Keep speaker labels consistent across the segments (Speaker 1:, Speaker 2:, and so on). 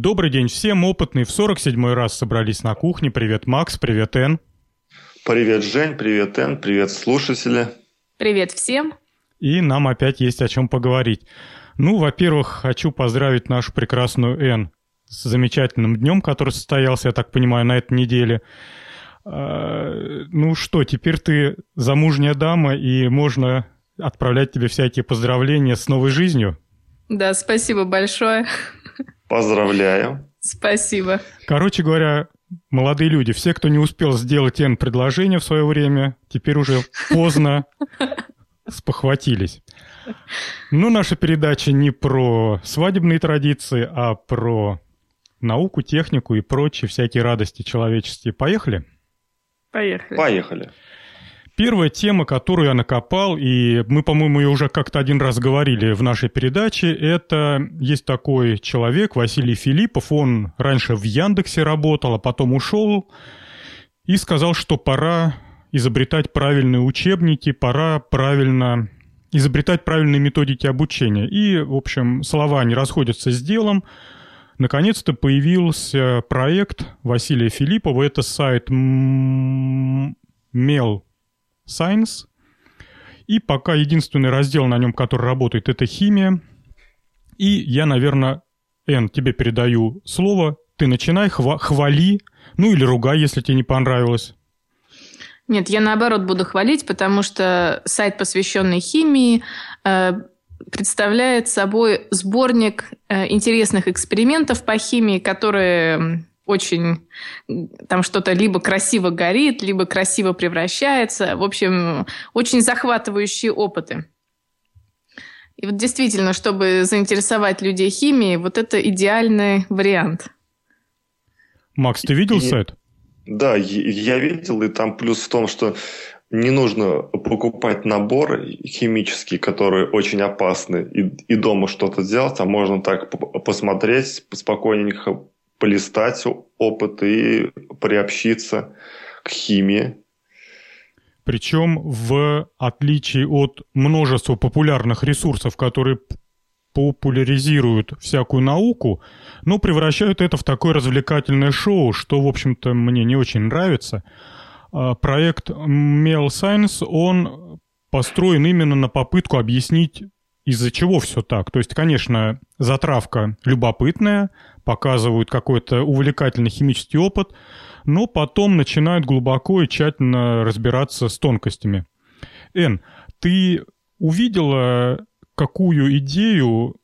Speaker 1: Добрый день всем, опытные в 47-й раз собрались на кухне. Привет, Макс, привет, Эн.
Speaker 2: Привет, Жень, привет, Эн, привет, слушатели.
Speaker 3: Привет всем.
Speaker 1: И нам опять есть о чем поговорить. Ну, во-первых, хочу поздравить нашу прекрасную Эн с замечательным днем, который состоялся, я так понимаю, на этой неделе. А, ну что, теперь ты замужняя дама, и можно отправлять тебе всякие поздравления с новой жизнью.
Speaker 3: Да, спасибо большое.
Speaker 2: Поздравляю.
Speaker 3: Спасибо.
Speaker 1: Короче говоря, молодые люди, все, кто не успел сделать Н предложение в свое время, теперь уже поздно спохватились. Ну, наша передача не про свадебные традиции, а про науку, технику и прочие всякие радости человеческие. Поехали?
Speaker 3: Поехали.
Speaker 2: Поехали.
Speaker 1: Первая тема, которую я накопал, и мы, по-моему, ее уже как-то один раз говорили в нашей передаче, это есть такой человек, Василий Филиппов, он раньше в Яндексе работал, а потом ушел и сказал, что пора изобретать правильные учебники, пора правильно изобретать правильные методики обучения. И, в общем, слова не расходятся с делом. Наконец-то появился проект Василия Филиппова. Это сайт Mel Science. И пока единственный раздел на нем, который работает, это химия. И я, наверное, Эн, тебе передаю слово. Ты начинай, хва- хвали, ну или ругай, если тебе не понравилось.
Speaker 3: Нет, я наоборот буду хвалить, потому что сайт, посвященный химии, э, представляет собой сборник э, интересных экспериментов по химии, которые очень там что-то либо красиво горит, либо красиво превращается. В общем, очень захватывающие опыты. И вот действительно, чтобы заинтересовать людей химией, вот это идеальный вариант.
Speaker 1: Макс, ты видел
Speaker 2: И-
Speaker 1: сайт?
Speaker 2: Да, я видел, и там плюс в том, что не нужно покупать набор химический, который очень опасный, и, и дома что-то делать, а можно так посмотреть, спокойненько полистать опыт и приобщиться к химии.
Speaker 1: Причем в отличие от множества популярных ресурсов, которые популяризируют всякую науку, но превращают это в такое развлекательное шоу, что, в общем-то, мне не очень нравится. А, Проект Mail Science, он построен именно на попытку объяснить, из-за чего все так. То есть, конечно, затравка любопытная, показывают какой-то увлекательный химический опыт, но потом начинают глубоко и тщательно разбираться с тонкостями. Эн, ты увидела, какую идею,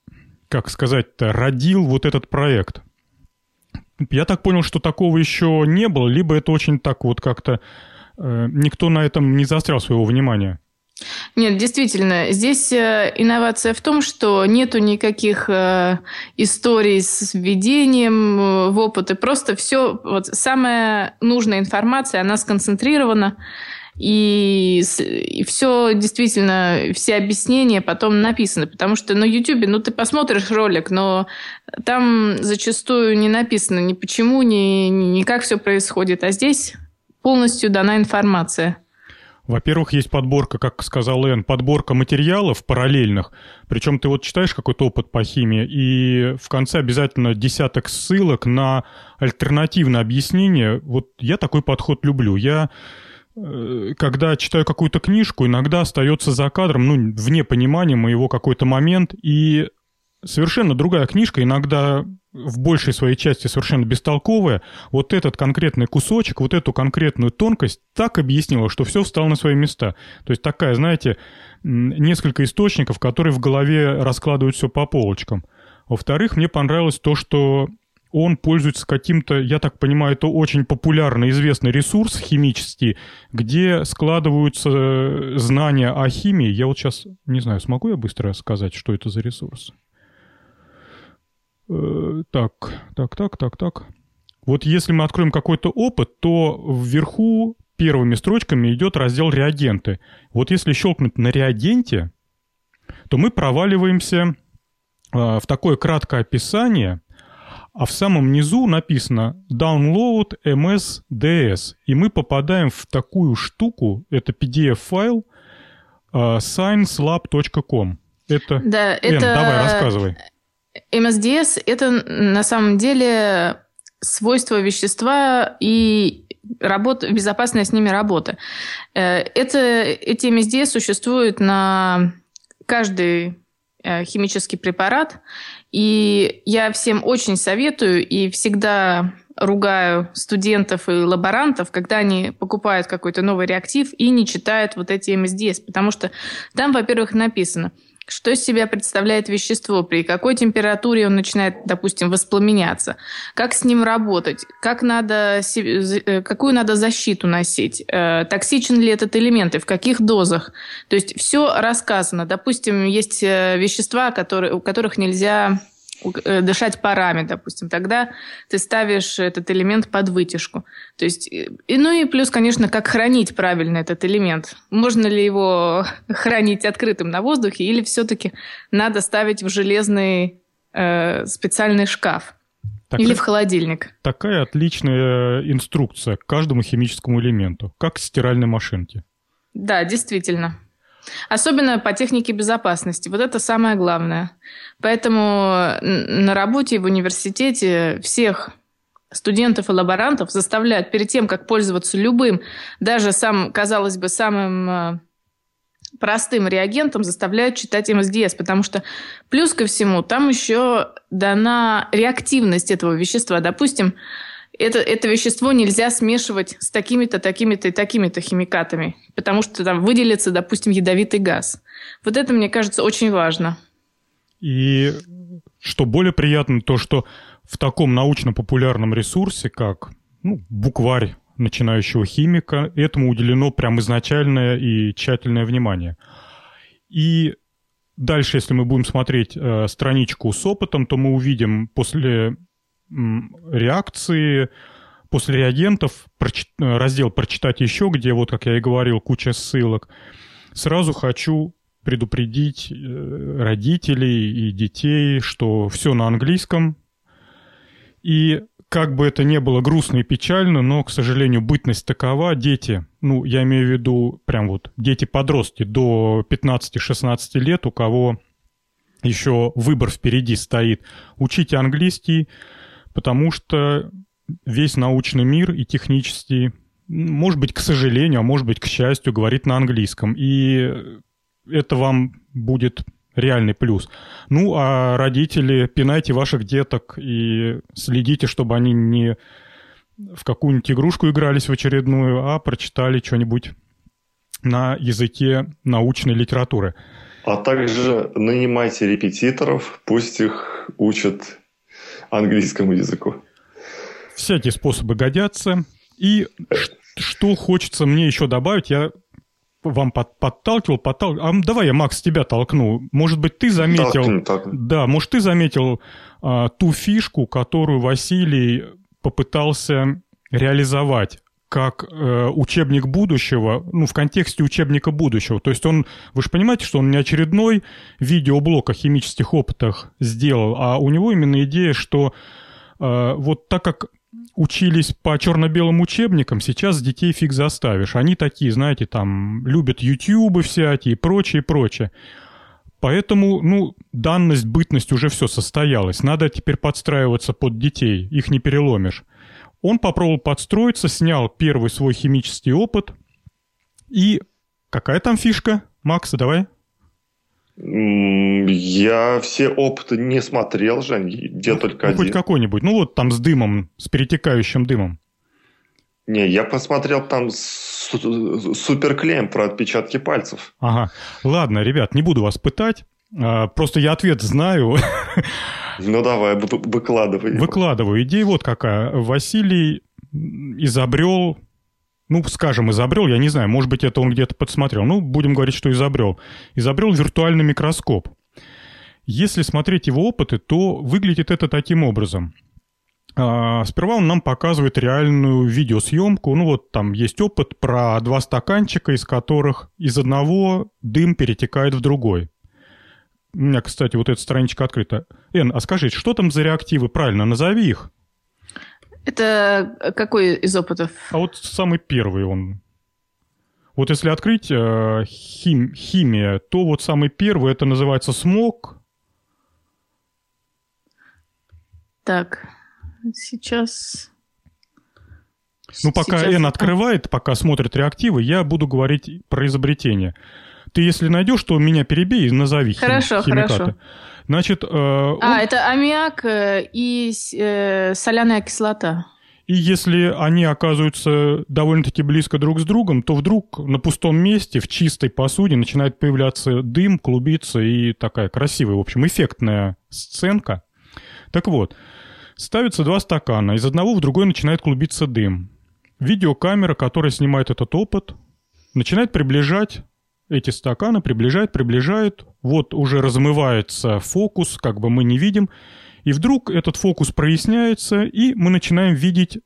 Speaker 1: как сказать-то, родил вот этот проект? Я так понял, что такого еще не было, либо это очень так вот как-то... э, никто на этом не заострял своего внимания.
Speaker 3: Нет, действительно, здесь э, инновация в том, что нету никаких э, историй с введением э, в опыты. Просто все, вот самая нужная информация, она сконцентрирована. И, и все действительно, все объяснения потом написаны. Потому что на YouTube, ну, ты посмотришь ролик, но там зачастую не написано ни почему, ни, ни как все происходит. А здесь полностью дана информация.
Speaker 1: Во-первых, есть подборка, как сказал Эн, подборка материалов параллельных. Причем ты вот читаешь какой-то опыт по химии, и в конце обязательно десяток ссылок на альтернативное объяснение. Вот я такой подход люблю. Я, э, когда читаю какую-то книжку, иногда остается за кадром, ну, вне понимания моего какой-то момент, и совершенно другая книжка, иногда в большей своей части совершенно бестолковая, вот этот конкретный кусочек, вот эту конкретную тонкость так объяснила, что все встало на свои места. То есть такая, знаете, несколько источников, которые в голове раскладывают все по полочкам. Во-вторых, мне понравилось то, что он пользуется каким-то, я так понимаю, это очень популярный, известный ресурс химический, где складываются э, знания о химии. Я вот сейчас, не знаю, смогу я быстро сказать, что это за ресурс? Э, Так, так, так, так, так. Вот если мы откроем какой-то опыт, то вверху первыми строчками идет раздел реагенты. Вот если щелкнуть на реагенте, то мы проваливаемся а, в такое краткое описание, а в самом низу написано Download MSDS. И мы попадаем в такую штуку, это PDF-файл а, sciencelab.com. Это...
Speaker 3: Да,
Speaker 1: Эн,
Speaker 3: это...
Speaker 1: давай, рассказывай.
Speaker 3: МСДС – это на самом деле свойства вещества и работа, безопасная с ними работа. Э, это, эти МСДС существуют на каждый э, химический препарат, и я всем очень советую и всегда ругаю студентов и лаборантов, когда они покупают какой-то новый реактив и не читают вот эти МСДС, потому что там, во-первых, написано – что из себя представляет вещество, при какой температуре он начинает, допустим, воспламеняться, как с ним работать, как надо, э, какую надо защиту носить, э, токсичен ли этот элемент и в каких дозах. То есть все рассказано. Допустим, есть э, вещества, которые, у которых нельзя дышать парами, допустим, тогда ты ставишь этот элемент под вытяжку. То есть, и, ну и плюс, конечно, как хранить правильно этот элемент. Можно ли его хранить открытым на воздухе или все-таки надо ставить в железный э, специальный шкаф? Такая, Или в холодильник.
Speaker 1: Такая отличная инструкция к каждому химическому элементу, как в стиральной машинке.
Speaker 3: Да, действительно. Особенно по технике безопасности. Вот это самое главное. Поэтому на работе в университете всех студентов и лаборантов заставляют перед тем, как пользоваться любым, даже сам, казалось бы, самым э, простым реагентом заставляют читать МСДС, потому что плюс ко всему там еще дана реактивность этого вещества. Допустим, это, это вещество нельзя смешивать с такими-то, такими-то и такими-то химикатами, потому что там выделится, допустим, ядовитый газ. Вот это, мне кажется, очень важно.
Speaker 1: И что более приятно, то, что в таком научно-популярном ресурсе, как ну, букварь начинающего химика, этому уделено прям изначальное и тщательное внимание. И дальше, если мы будем смотреть э, страничку с опытом, то мы увидим после реакции, после реагентов прочит, раздел «Прочитать еще», где, вот как я и говорил, куча ссылок. Сразу хочу предупредить э, родителей и детей, что все на английском. И как бы это ни было грустно и печально, но, к сожалению, бытность такова. Дети, ну, я имею в виду прям вот дети-подростки до 15-16 лет, у кого еще выбор впереди стоит. Учите английский, потому что весь научный мир и технический, может быть, к сожалению, а может быть, к счастью, говорит на английском. И это вам будет реальный плюс. Ну, а родители, пинайте ваших деток и следите, чтобы они не в какую-нибудь игрушку игрались в очередную, а прочитали что-нибудь на языке научной литературы.
Speaker 2: А также нанимайте репетиторов, пусть их учат английскому языку.
Speaker 1: Всякие способы годятся. И что хочется мне еще добавить, я вам под, подталкивал, подталкивал. А давай я, Макс, тебя толкну. Может быть, ты заметил... Толкни, толкни. Да, может, ты заметил а, ту фишку, которую Василий попытался реализовать как э, учебник будущего, ну, в контексте учебника будущего. То есть он, вы же понимаете, что он не очередной видеоблог о химических опытах сделал, а у него именно идея, что э, вот так как учились по черно-белым учебникам, сейчас детей фиг заставишь. Они такие, знаете, там, любят ютубы всякие и прочее, прочее. Поэтому, ну, данность, бытность уже все состоялось. Надо теперь подстраиваться под детей, их не переломишь. Он попробовал подстроиться, снял первый свой химический опыт. И какая там фишка? Макс, давай.
Speaker 2: Я все опыты не смотрел, Жень, где ну, только ну, один.
Speaker 1: Хоть какой-нибудь. Ну вот там с дымом, с перетекающим дымом.
Speaker 2: Не, я посмотрел там суперклеем про отпечатки пальцев.
Speaker 1: Ага. Ладно, ребят, не буду вас пытать. А, просто я ответ знаю.
Speaker 2: Ну давай, выкладывай.
Speaker 1: Выкладываю. Идея вот какая. Василий изобрел, ну, скажем, изобрел, я не знаю, может быть, это он где-то подсмотрел. Ну, будем говорить, что изобрел. Изобрел виртуальный микроскоп. Если смотреть его опыты, то выглядит это таким образом. А, сперва он нам показывает реальную видеосъемку. Ну вот там есть опыт про два стаканчика, из которых из одного дым перетекает в другой. У меня, кстати, вот эта страничка открыта. Эн, а скажи, что там за реактивы? Правильно, назови их.
Speaker 3: Это какой из опытов?
Speaker 1: А вот самый первый он. Вот если открыть э, хим, химия, то вот самый первый, это называется смог.
Speaker 3: Так, сейчас...
Speaker 1: Ну, пока
Speaker 3: Сейчас...
Speaker 1: Н открывает, пока смотрит реактивы, я буду говорить про изобретение. Ты, если найдешь, то меня перебей и назови
Speaker 3: хорошо,
Speaker 1: хим... химикаты.
Speaker 3: Хорошо.
Speaker 1: Значит, э,
Speaker 3: а,
Speaker 1: он...
Speaker 3: это аммиак э, и э, соляная кислота.
Speaker 1: И если они оказываются довольно-таки близко друг с другом, то вдруг на пустом месте, в чистой посуде, начинает появляться дым, клубиться и такая красивая, в общем, эффектная сценка. Так вот, ставятся два стакана, из одного в другой начинает клубиться дым. Видеокамера, которая снимает этот опыт, начинает приближать эти стаканы, приближает, приближает. Вот уже размывается фокус, как бы мы не видим. И вдруг этот фокус проясняется, и мы начинаем видеть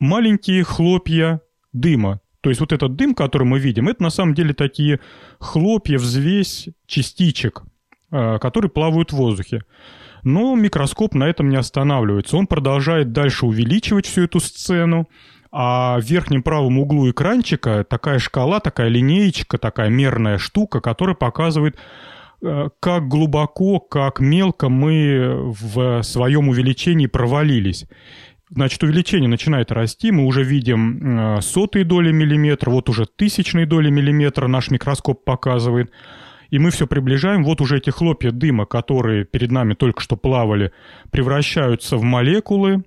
Speaker 1: маленькие хлопья дыма. То есть вот этот дым, который мы видим, это на самом деле такие хлопья, взвесь частичек, а, которые плавают в воздухе. Но микроскоп на этом не останавливается. Он продолжает дальше увеличивать всю эту сцену, а в верхнем правом углу экранчика такая шкала, такая линеечка, такая мерная штука, которая показывает, э, как глубоко, как мелко мы в своем увеличении провалились. Значит, увеличение начинает расти, мы уже видим э, сотые доли миллиметра, вот уже тысячные доли миллиметра наш микроскоп показывает. И мы все приближаем, вот уже эти хлопья дыма, которые перед нами только что плавали, превращаются в молекулы,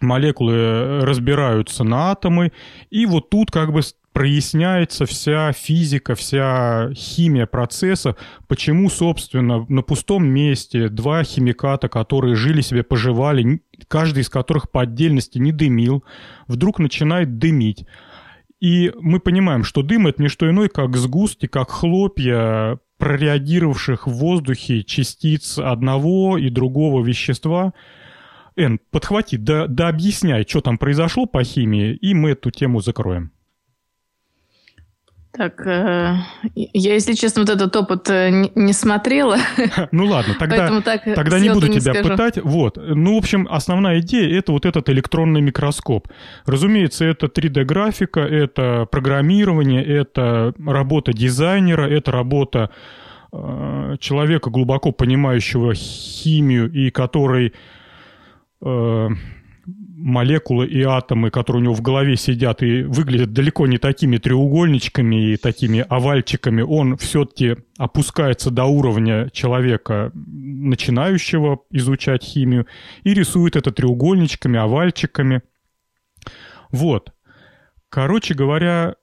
Speaker 1: молекулы э, разбираются на атомы, и вот тут как бы проясняется вся физика, вся химия процесса, почему, собственно, на пустом месте два химиката, которые жили себе, поживали, каждый из которых по отдельности не дымил, вдруг начинает дымить. И мы понимаем, что дым — это не что иное, как сгустки, как хлопья прореагировавших в воздухе частиц одного и другого вещества — Эн, подхвати, да, да объясняй, что там произошло по химии, и мы эту тему закроем.
Speaker 3: Так, э, я, если честно, вот этот опыт э, не, не смотрела.
Speaker 1: Ну ладно, тогда, так тогда не буду не тебя скажу. пытать. Вот. Ну, в общем, основная идея — это вот этот электронный микроскоп. Разумеется, это 3D-графика, это программирование, это работа дизайнера, это работа э, человека, глубоко понимающего химию и который э, молекулы и атомы, которые у него в голове сидят и выглядят далеко не такими треугольничками и такими овальчиками, он все-таки опускается до уровня человека, начинающего изучать химию, и рисует это треугольничками, овальчиками. Вот. Короче говоря,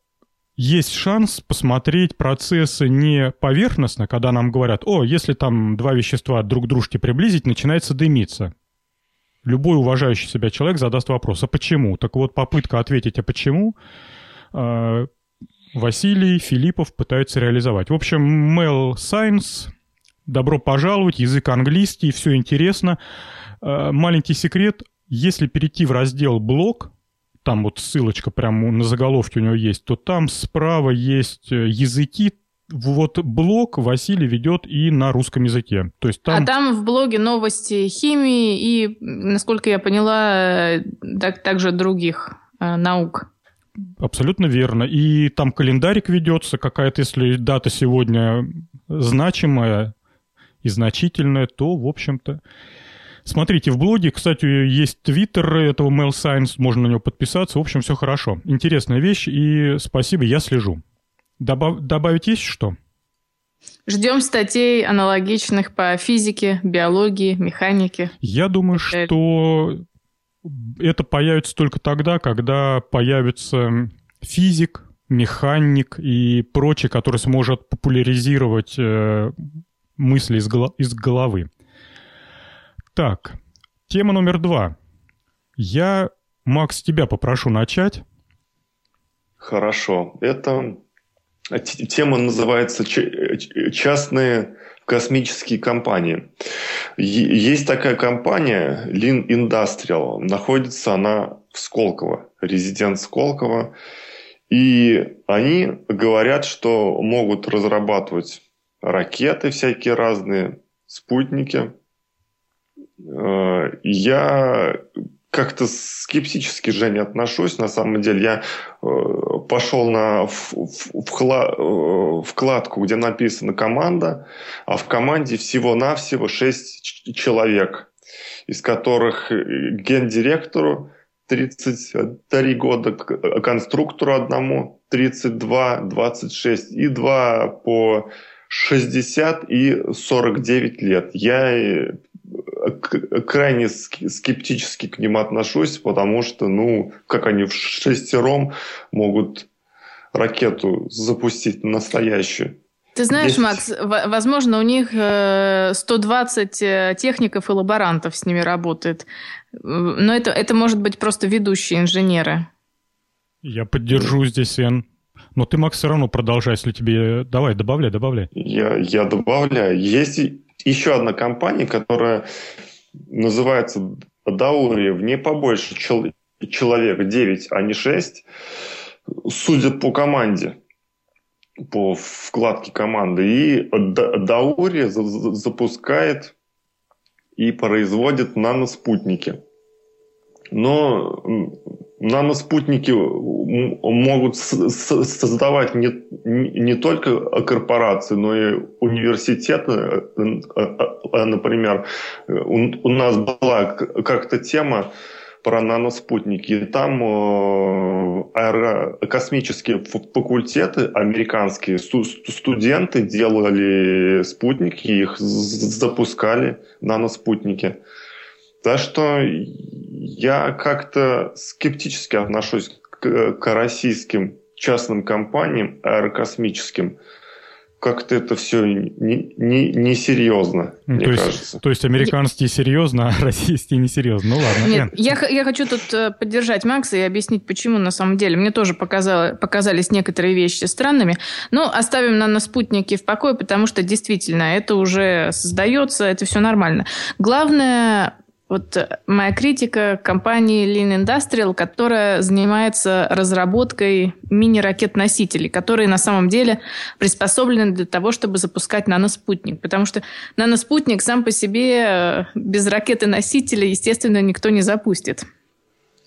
Speaker 1: есть шанс посмотреть процессы не поверхностно, когда нам говорят, о, если там два вещества друг к дружке приблизить, начинается дымиться любой уважающий себя человек задаст вопрос, а почему? Так вот, попытка ответить, а почему, э, Василий Филиппов пытается реализовать. В общем, Mail Science, добро пожаловать, язык английский, все интересно. Э, маленький секрет, если перейти в раздел «Блог», там вот ссылочка прямо на заголовке у него есть, то там справа есть э, языки вот блог Василий ведет и на русском языке. То есть там...
Speaker 3: А там в блоге новости химии и, насколько я поняла, так, также других э, наук.
Speaker 1: Абсолютно верно. И там календарик ведется, какая-то, если дата сегодня значимая и значительная, то, в общем-то... Смотрите, в блоге, кстати, есть твиттер этого Mail Science, можно на него подписаться. В общем, все хорошо. Интересная вещь, и спасибо, я слежу. Добав... Добавить есть что?
Speaker 3: Ждем статей аналогичных по физике, биологии, механике.
Speaker 1: Я думаю, что это появится только тогда, когда появится физик, механик и прочий, который сможет популяризировать э, мысли из, голо- из головы. Так, тема номер два. Я, Макс, тебя попрошу начать.
Speaker 2: Хорошо. Это Тема называется «Частные космические компании». Есть такая компания Lean Industrial. Находится она в Сколково, резидент Сколково. И они говорят, что могут разрабатывать ракеты всякие разные, спутники. Э, я как-то скептически, Женя, отношусь. На самом деле я э, пошел на вкла, э, вкладку, где написано «команда», а в команде всего-навсего 6 человек. из которых гендиректору 33 года, конструктору одному 32, 26 и два по 60 и 49 лет. Я крайне скептически к ним отношусь, потому что, ну, как они в шестером могут ракету запустить настоящую.
Speaker 3: Ты знаешь, Есть... Макс, возможно, у них 120 э, э, техников и лаборантов с ними работает. Но это, это может быть просто ведущие инженеры.
Speaker 1: Я поддержу здесь, Эн. Но ты, Макс, все равно продолжай, если тебе... Давай, добавляй, добавляй.
Speaker 2: Я, я добавляю. Есть еще одна компания, которая называется Даури, в ней побольше чел... человек, 9, а не 6. Судя по команде, по вкладке команды. И Даури запускает и производит наноспутники. Но наноспутники могут создавать не, не только корпорации, но и университеты. Э, например, у нас была как-то тема про наноспутники. И там э, аэрокосмические факультеты американские, студенты делали спутники, их запускали, наноспутники. Так что я как-то скептически отношусь к, к российским частным компаниям аэрокосмическим как-то это все несерьезно, не, не серьезно,
Speaker 1: ну, мне то есть, кажется. То есть американские серьезно, а российские несерьезно. Ну ладно.
Speaker 3: Нет, я, я хочу тут э, поддержать Макса и объяснить, почему на самом деле. Мне тоже показало, показались некоторые вещи странными. Но оставим на спутники в покое, потому что действительно это уже создается, это все нормально. Главное вот э, моя критика компании Lean Industrial, которая занимается разработкой мини-ракет-носителей, которые на самом деле приспособлены для того, чтобы запускать наноспутник. Потому что наноспутник сам по себе э, без ракеты-носителя, естественно, никто не запустит.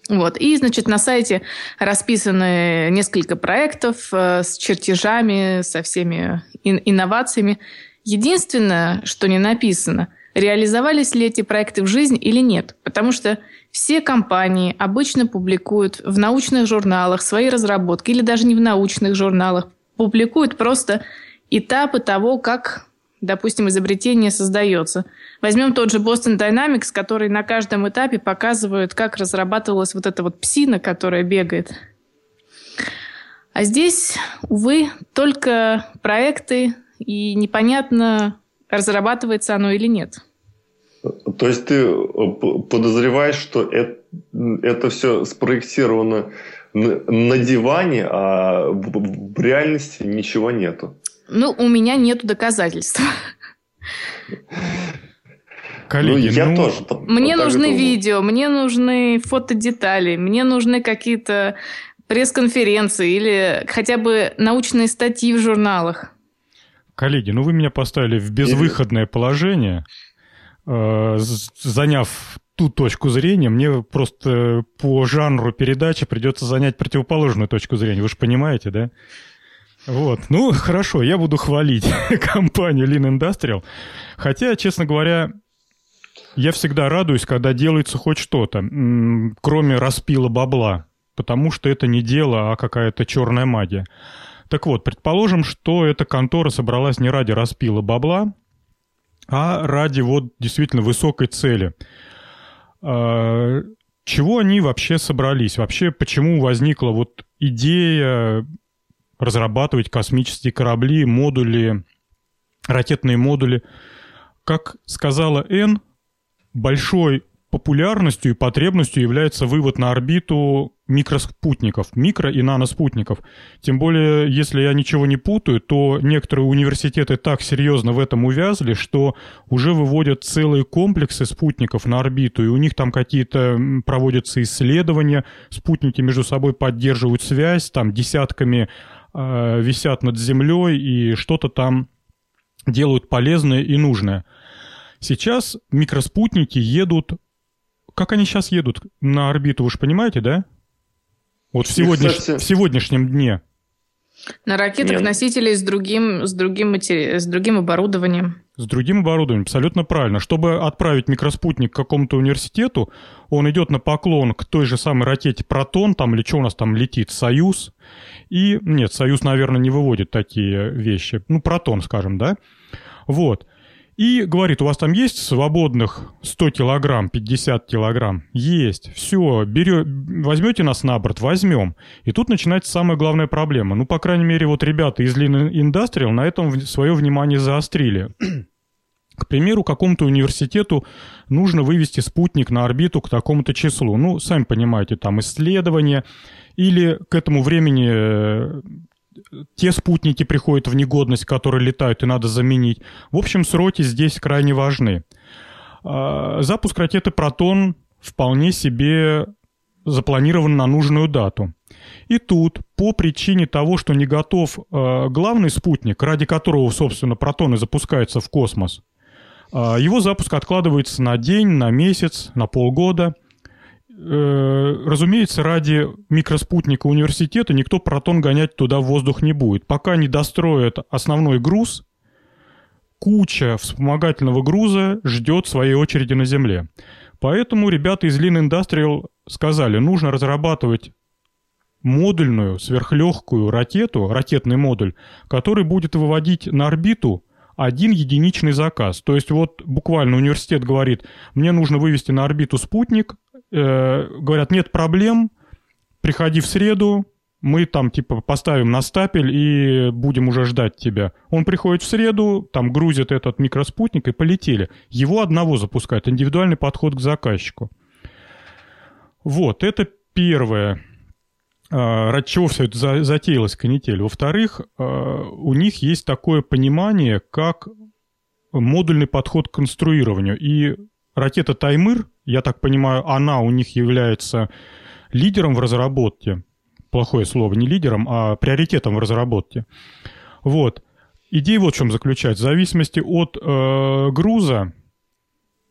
Speaker 3: Вот. И, значит, на сайте расписаны несколько проектов э, с чертежами, со всеми инновациями. Единственное, что не написано – реализовались ли эти проекты в жизнь или нет. Потому что все компании обычно публикуют в научных журналах свои разработки, или даже не в научных журналах, публикуют просто этапы того, как, допустим, изобретение создается. Возьмем тот же Boston Dynamics, который на каждом этапе показывает, как разрабатывалась вот эта вот псина, которая бегает. А здесь, увы, только проекты, и непонятно, разрабатывается оно или нет.
Speaker 2: То есть ты э, подозреваешь, что это, это все спроектировано на диване, а в реальности ничего нету?
Speaker 3: Ну, у меня нету доказательств.
Speaker 1: Коллеги, ну, я ну... тоже.
Speaker 3: Мне нужны думаю. видео, мне нужны фотодетали, мне нужны какие-то пресс-конференции или хотя бы научные статьи в журналах.
Speaker 1: Коллеги, ну вы меня поставили в безвыходное положение. Э, заняв ту точку зрения, мне просто по жанру передачи придется занять противоположную точку зрения. Вы же понимаете, да? Вот. Ну, хорошо, я буду хвалить компанию Lean Industrial. Хотя, честно говоря, я всегда радуюсь, когда делается хоть что-то, кроме распила бабла. Потому что это не дело, а какая-то черная магия. Так вот, предположим, что эта контора собралась не ради распила бабла, а ради вот действительно высокой цели. А, чего они вообще собрались? Вообще, почему возникла вот идея разрабатывать космические корабли, модули, ракетные модули? Как сказала Н, большой популярностью и потребностью является вывод на орбиту микроспутников, микро- и наноспутников. Тем более, если я ничего не путаю, то некоторые университеты так серьезно в этом увязли, что уже выводят целые комплексы спутников на орбиту, и у них там какие-то проводятся исследования, спутники между собой поддерживают связь, там десятками э, висят над Землей и что-то там делают полезное и нужное. Сейчас микроспутники едут как они сейчас едут на орбиту, вы же понимаете, да? Вот в, сегодняш... кстати... в сегодняшнем дне.
Speaker 3: На ракетах носителей с другим, с, другим матери... с другим оборудованием.
Speaker 1: С другим оборудованием, абсолютно правильно. Чтобы отправить микроспутник к какому-то университету, он идет на поклон к той же самой ракете «Протон», там или что у нас там летит, «Союз». И, нет, «Союз», наверное, не выводит такие вещи. Ну, «Протон», скажем, да? Вот. И говорит, у вас там есть свободных 100 килограмм, 50 килограмм? Есть. Все, берё, возьмете нас на борт? Возьмем. И тут начинается самая главная проблема. Ну, по крайней мере, вот ребята из Lean Industrial на этом свое внимание заострили. К примеру, какому-то университету нужно вывести спутник на орбиту к такому-то числу. Ну, сами понимаете, там исследования. Или к этому времени э, те спутники приходят в негодность, которые летают, и надо заменить. В общем, сроки здесь крайне важны. А, запуск ракеты «Протон» вполне себе запланирован на нужную дату. И тут, по причине того, что не готов а, главный спутник, ради которого, собственно, протоны запускаются в космос, а, его запуск откладывается на день, на месяц, на полгода – разумеется, ради микроспутника университета никто протон гонять туда в воздух не будет. Пока не достроят основной груз, куча вспомогательного груза ждет своей очереди на Земле. Поэтому ребята из Lean Industrial сказали, нужно разрабатывать модульную, сверхлегкую ракету, ракетный модуль, который будет выводить на орбиту один единичный заказ. То есть вот буквально университет говорит, мне нужно вывести на орбиту спутник, э, говорят, нет проблем, приходи в среду, мы там типа поставим на стапель и будем уже ждать тебя. Он приходит в среду, там грузит этот микроспутник и полетели. Его одного запускают, индивидуальный подход к заказчику. Вот, это первое, а, ради чего все это затеялось, канитель. Во-вторых, а, у них есть такое понимание, как модульный подход к конструированию. И ракета «Таймыр», я так понимаю, она у них является лидером в разработке. Плохое слово, не лидером, а приоритетом в разработке. Вот. Идея вот в чем заключается. В зависимости от э, груза,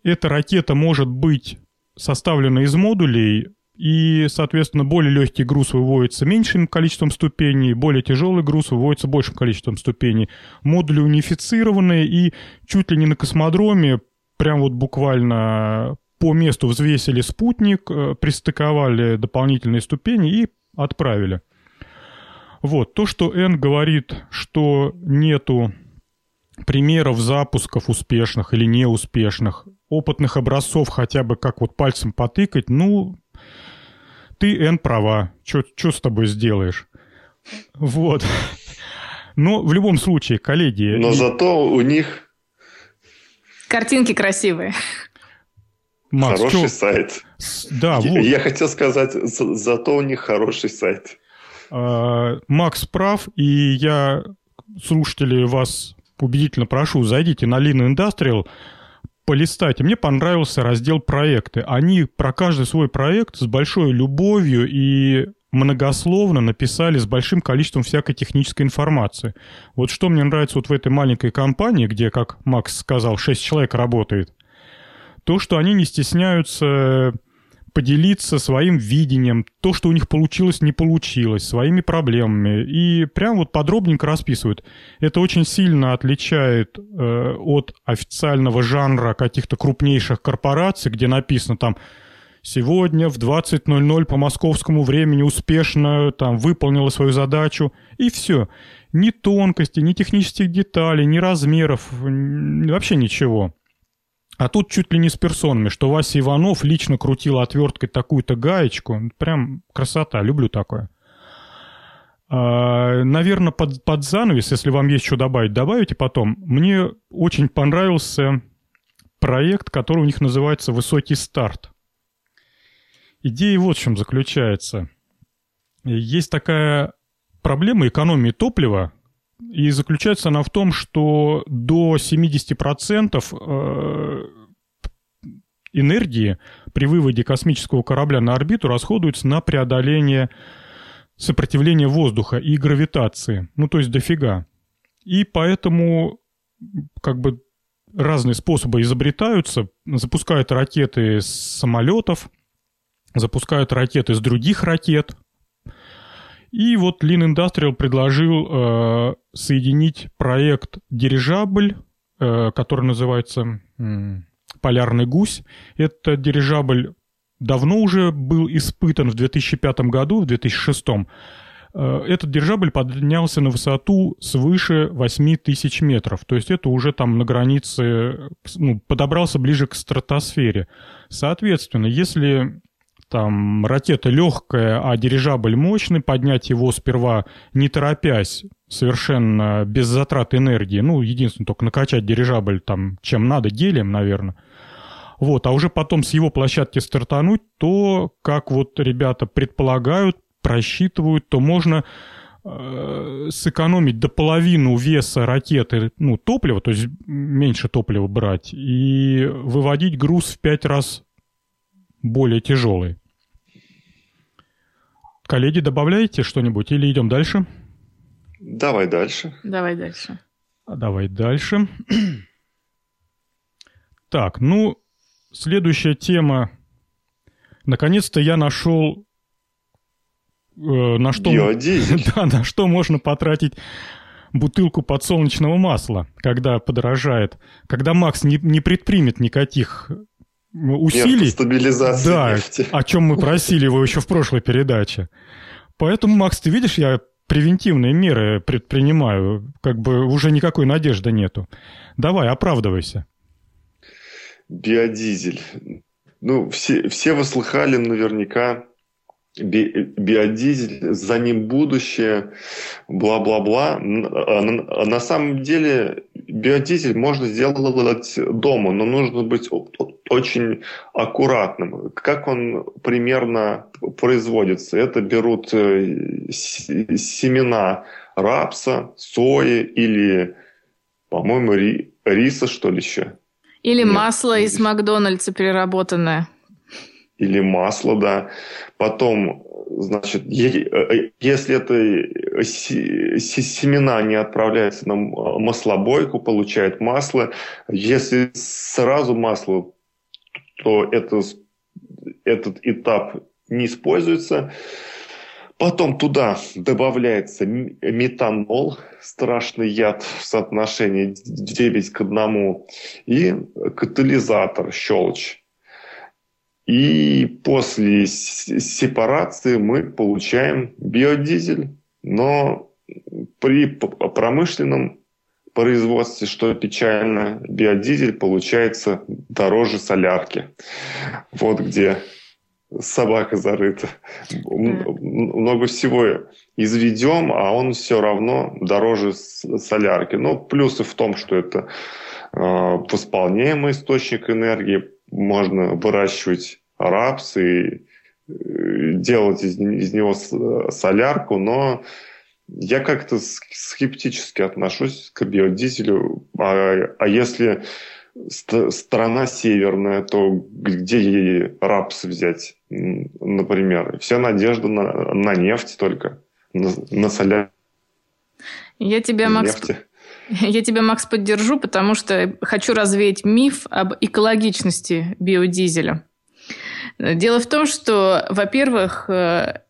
Speaker 1: эта ракета может быть составлена из модулей, и, соответственно, более легкий груз выводится меньшим количеством ступеней, более тяжелый груз выводится большим количеством ступеней. Модули унифицированные, и чуть ли не на космодроме прям вот буквально по месту взвесили спутник, э, пристыковали дополнительные ступени и отправили. Вот, то, что Н говорит, что нету примеров запусков успешных или неуспешных, опытных образцов хотя бы как вот пальцем потыкать, ну, ты, Н, права, что с тобой сделаешь? Вот. Но в любом случае, коллеги...
Speaker 2: Но зато у них
Speaker 3: Картинки красивые.
Speaker 2: Макс, хороший чё? сайт.
Speaker 1: Да,
Speaker 2: вот. Я хотел сказать, зато у них хороший сайт.
Speaker 1: А, Макс прав, и я, слушатели, вас убедительно прошу, зайдите на Lean Industrial, полистайте. Мне понравился раздел проекты. Они про каждый свой проект с большой любовью и многословно написали с большим количеством всякой технической информации. Вот что мне нравится вот в этой маленькой компании, где, как Макс сказал, 6 человек работает, то, что они не стесняются поделиться своим видением, то, что у них получилось, не получилось, своими проблемами. И прям вот подробненько расписывают. Это очень сильно отличает э, от официального жанра каких-то крупнейших корпораций, где написано там сегодня в 20.00 по московскому времени успешно там выполнила свою задачу, и все. Ни тонкости, ни технических деталей, ни размеров, вообще ничего. А тут чуть ли не с персонами, что Вася Иванов лично крутил отверткой такую-то гаечку. Прям красота, люблю такое. А, наверное, под, под занавес, если вам есть что добавить, добавите потом. Мне очень понравился проект, который у них называется «Высокий старт». Идея вот в чем заключается. Есть такая проблема экономии топлива, и заключается она в том, что до 70% э, энергии при выводе космического корабля на орбиту расходуется на преодоление сопротивления воздуха и гравитации. Ну, то есть дофига. И поэтому как бы разные способы изобретаются. Запускают ракеты с самолетов, запускают ракеты с других ракет. И вот Lean Industrial предложил э, соединить проект «Дирижабль», э, который называется «Полярный гусь». Это дирижабль давно уже был испытан в 2005 году, в 2006 Э, этот дирижабль поднялся на высоту свыше 8 тысяч метров. То есть это уже там на границе, ну, подобрался ближе к стратосфере. Соответственно, если там ракета легкая, а дирижабль мощный, поднять его сперва не торопясь, совершенно без затрат энергии, ну, единственное, только накачать дирижабль там чем надо, гелием, наверное, вот, а уже потом с его площадки стартануть, то, как вот ребята предполагают, просчитывают, то можно э, сэкономить до половины веса ракеты, ну, топлива, то есть меньше топлива брать, и выводить груз в пять раз более тяжелый. Коллеги, добавляете что-нибудь или идем дальше?
Speaker 2: Давай дальше.
Speaker 3: Давай дальше.
Speaker 1: Давай дальше. Так, ну, следующая тема. Наконец-то я нашел Э, на что, да, на что можно потратить бутылку подсолнечного масла, когда подорожает, когда Макс не, не предпримет никаких усилий.
Speaker 2: Стабилизации
Speaker 1: да,
Speaker 2: нефти.
Speaker 1: о чем мы просили его еще в прошлой передаче. Поэтому, Макс, ты видишь, я превентивные меры предпринимаю, как бы уже никакой надежды нету. Давай, оправдывайся.
Speaker 2: Биодизель. Ну, все, все вы слыхали наверняка би, биодизель, за ним будущее, бла-бла-бла. На самом деле биодизель можно сделать дома, но нужно быть очень аккуратным. Как он примерно производится? Это берут э, семена рапса, сои или, по-моему, риса, что ли, еще.
Speaker 3: Или Нет, масло из Макдональдса переработанное
Speaker 2: или масло, да. Потом, значит, э, если это семена не отправляются на маслобойку, получает масло. Если сразу масло, то это, этот этап не используется. Потом туда добавляется метанол, страшный яд в соотношении 9 к 1, и катализатор, щелочь. И после сепарации мы получаем биодизель, но при промышленном производстве, что печально, биодизель получается дороже солярки. Вот где собака зарыта. Много всего изведем, а он все равно дороже солярки. Но плюсы в том, что это э, восполняемый источник энергии, можно выращивать рапс и э, делать из, из него солярку, но я как-то скептически отношусь к биодизелю. А, а если ст- страна северная, то где ей рапс взять, например? Вся надежда на, на нефть только, на, на солярку.
Speaker 3: Я тебя, Макс, нефти. Я тебя, Макс, поддержу, потому что хочу развеять миф об экологичности биодизеля. Дело в том, что, во-первых, э,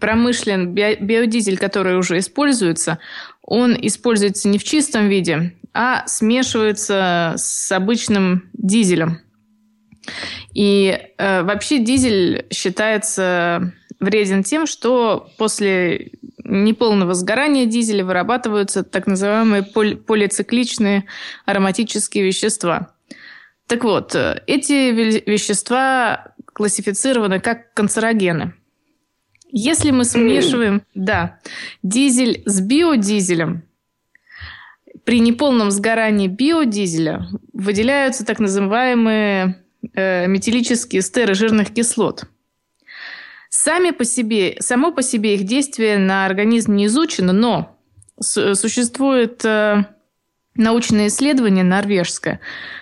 Speaker 3: промышлен биодизель, который уже используется, он используется не в чистом виде, а смешивается с обычным дизелем. И э, вообще дизель считается вреден тем, что после неполного сгорания дизеля вырабатываются так называемые полицикличные ароматические вещества. Так вот, эти вещества классифицированы как канцерогены. Если мы смешиваем, да, дизель с биодизелем, при неполном сгорании биодизеля выделяются так называемые э, метиллические эстеры жирных кислот – Сами по себе, само по себе их действие на организм не изучено, но существует э, научное исследование норвежское,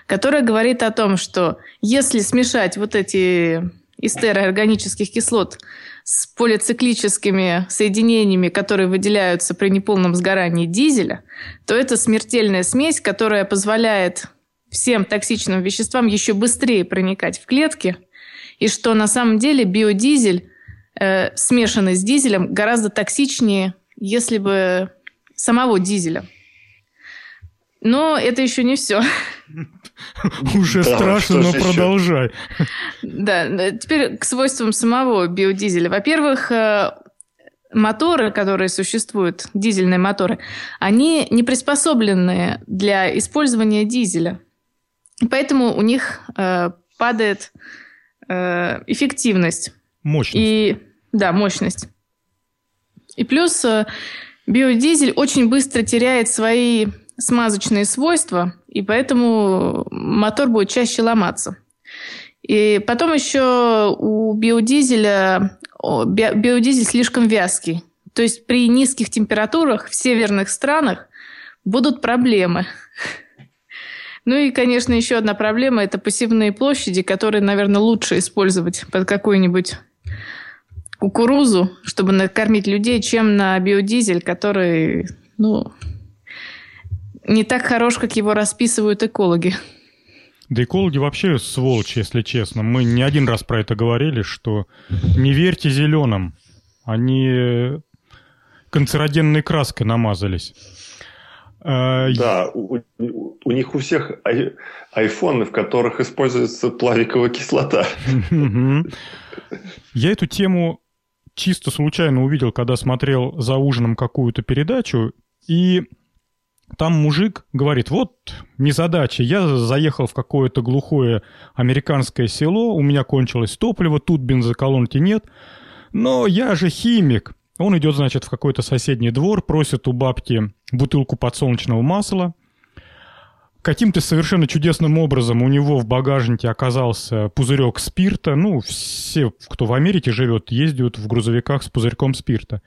Speaker 3: которое говорит о том, что если смешать вот эти эстеры органических кислот с полициклическими соединениями, которые выделяются при неполном сгорании дизеля, то это смертельная смесь, которая позволяет всем токсичным веществам еще быстрее проникать в клетки, и что на самом деле биодизель э, смешанный с дизелем, гораздо токсичнее, если бы самого дизеля. Но это еще не все.
Speaker 1: Уже страшно, но продолжай.
Speaker 3: Да, теперь к свойствам самого биодизеля. Во-первых, э, моторы, которые существуют, дизельные моторы, они не приспособлены для использования дизеля. Поэтому у них э, падает э, эффективность.
Speaker 1: Мощность.
Speaker 3: И, да, мощность. И плюс э, биодизель очень быстро теряет свои смазочные свойства, и поэтому мотор будет чаще ломаться. И потом еще у биодизеля биодизель слишком вязкий. То есть при низких температурах в северных странах будут проблемы. Ну и, конечно, еще одна проблема – это пассивные площади, которые, наверное, лучше использовать под какую-нибудь кукурузу, чтобы накормить людей, чем на биодизель, который, ну, не так хорош, как его расписывают экологи.
Speaker 1: Да экологи вообще сволочи, если честно. Мы не один раз про это говорили, что не верьте зеленым. Они канцерогенной краской намазались.
Speaker 2: А, да, у, у, них у всех ай, айфоны, в которых используется плавиковая кислота.
Speaker 1: Я эту тему чисто случайно увидел, когда смотрел за ужином какую-то передачу, и там мужик говорит, вот незадача, я заехал в какое-то глухое американское село, у меня кончилось топливо, тут бензоколонки нет, но я же химик. Он идет, значит, в какой-то соседний двор, просит у бабки бутылку подсолнечного масла. Каким-то совершенно чудесным образом у него в багажнике оказался пузырек спирта. Ну, все, кто в Америке живет, ездят в грузовиках с пузырьком спирта.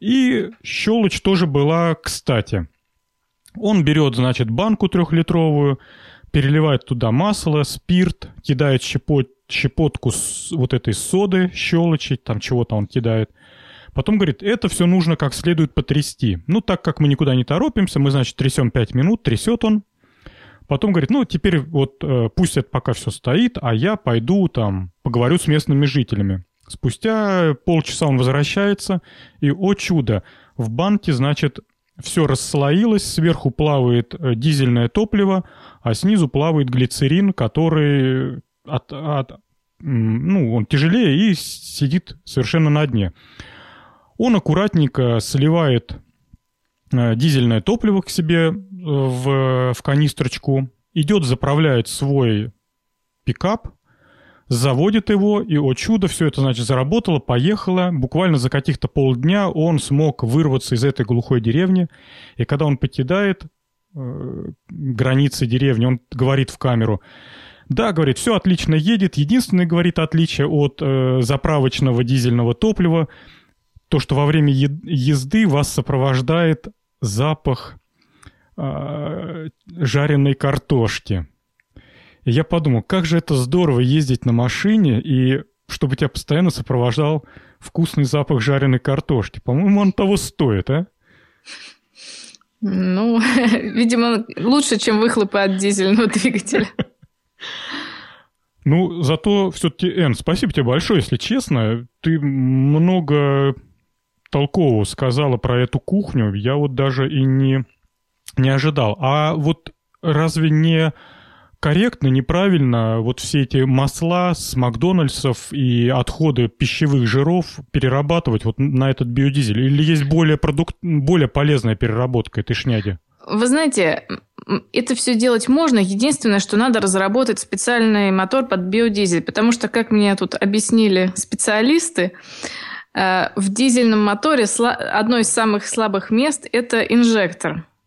Speaker 1: И щелочь тоже была кстати – он берет, значит, банку трехлитровую, переливает туда масло, спирт, кидает щепот, щепотку с, вот этой соды, щелочи, там чего-то он кидает. Потом говорит, это все нужно как следует потрясти. Ну, так как мы никуда не торопимся, мы, значит, трясем 5 минут, трясет он. Потом говорит, ну, теперь вот э, пусть это пока все стоит, а я пойду там поговорю с местными жителями. Спустя полчаса он возвращается, и, о чудо, в банке, значит, все расслоилось, сверху плавает э, дизельное топливо, а снизу плавает глицерин, который от, от, ну, он тяжелее и сидит совершенно на дне. Он аккуратненько сливает дизельное топливо к себе э, в, в канистрочку, идет, заправляет свой пикап, заводит его, и, о чудо, все это, значит, заработало, поехало. Буквально за каких-то полдня он смог вырваться из этой глухой деревни, и когда он покидает э, границы деревни, он говорит в камеру, да, говорит, все отлично едет. Единственное, говорит, отличие от э, заправочного дизельного топлива, то, что во время езды вас сопровождает запах э, жареной картошки. И я подумал, как же это здорово ездить на машине, и чтобы тебя постоянно сопровождал вкусный запах жареной картошки. По-моему, он того стоит, а?
Speaker 3: Ну, видимо, лучше, чем выхлопы от дизельного двигателя.
Speaker 1: Ну, зато все-таки, Эн, спасибо тебе большое, если честно. Ты много толкового сказала про эту кухню. Я вот даже и не, не ожидал. А вот разве не корректно, неправильно вот все эти масла с Макдональдсов и отходы пищевых жиров перерабатывать вот на этот биодизель? Или есть более, продукт, более полезная переработка этой шняги?
Speaker 3: Вы знаете, это все делать можно. Единственное, что надо разработать специальный мотор под биодизель, потому что, как мне тут объяснили специалисты, в дизельном моторе одно из самых слабых мест – это инжектор –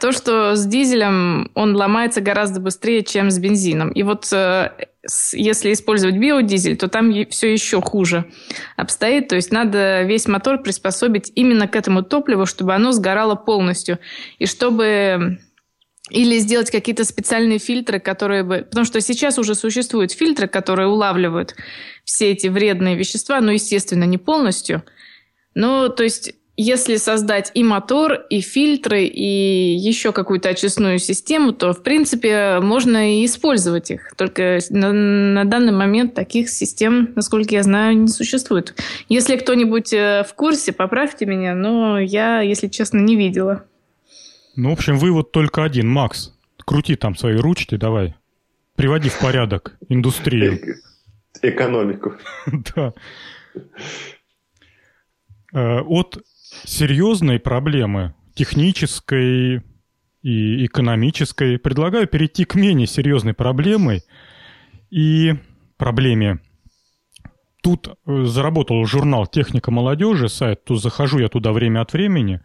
Speaker 3: то, что с дизелем он ломается гораздо быстрее, чем с бензином. И вот э, если использовать биодизель, то там все еще хуже обстоит. То есть надо весь мотор приспособить именно к этому топливу, чтобы оно сгорало полностью. И чтобы или сделать какие-то специальные фильтры, которые бы... Потому что сейчас уже существуют фильтры, которые улавливают все эти вредные вещества, но, естественно, не полностью. Ну, то есть если создать и мотор, и фильтры, и еще какую-то очистную систему, то, в принципе, можно и использовать их. Только на, на данный момент таких систем, насколько я знаю, не существует. Если кто-нибудь э, в курсе, поправьте меня, но я, если честно, не видела.
Speaker 1: Ну, в общем, вывод только один. Макс, крути там свои ручки, давай. Приводи в порядок индустрию.
Speaker 2: Экономику.
Speaker 1: Да. Э, от серьезной проблемы технической и экономической предлагаю перейти к менее серьезной проблемой и проблеме. Тут э, заработал журнал «Техника молодежи», сайт, тут захожу я туда время от времени.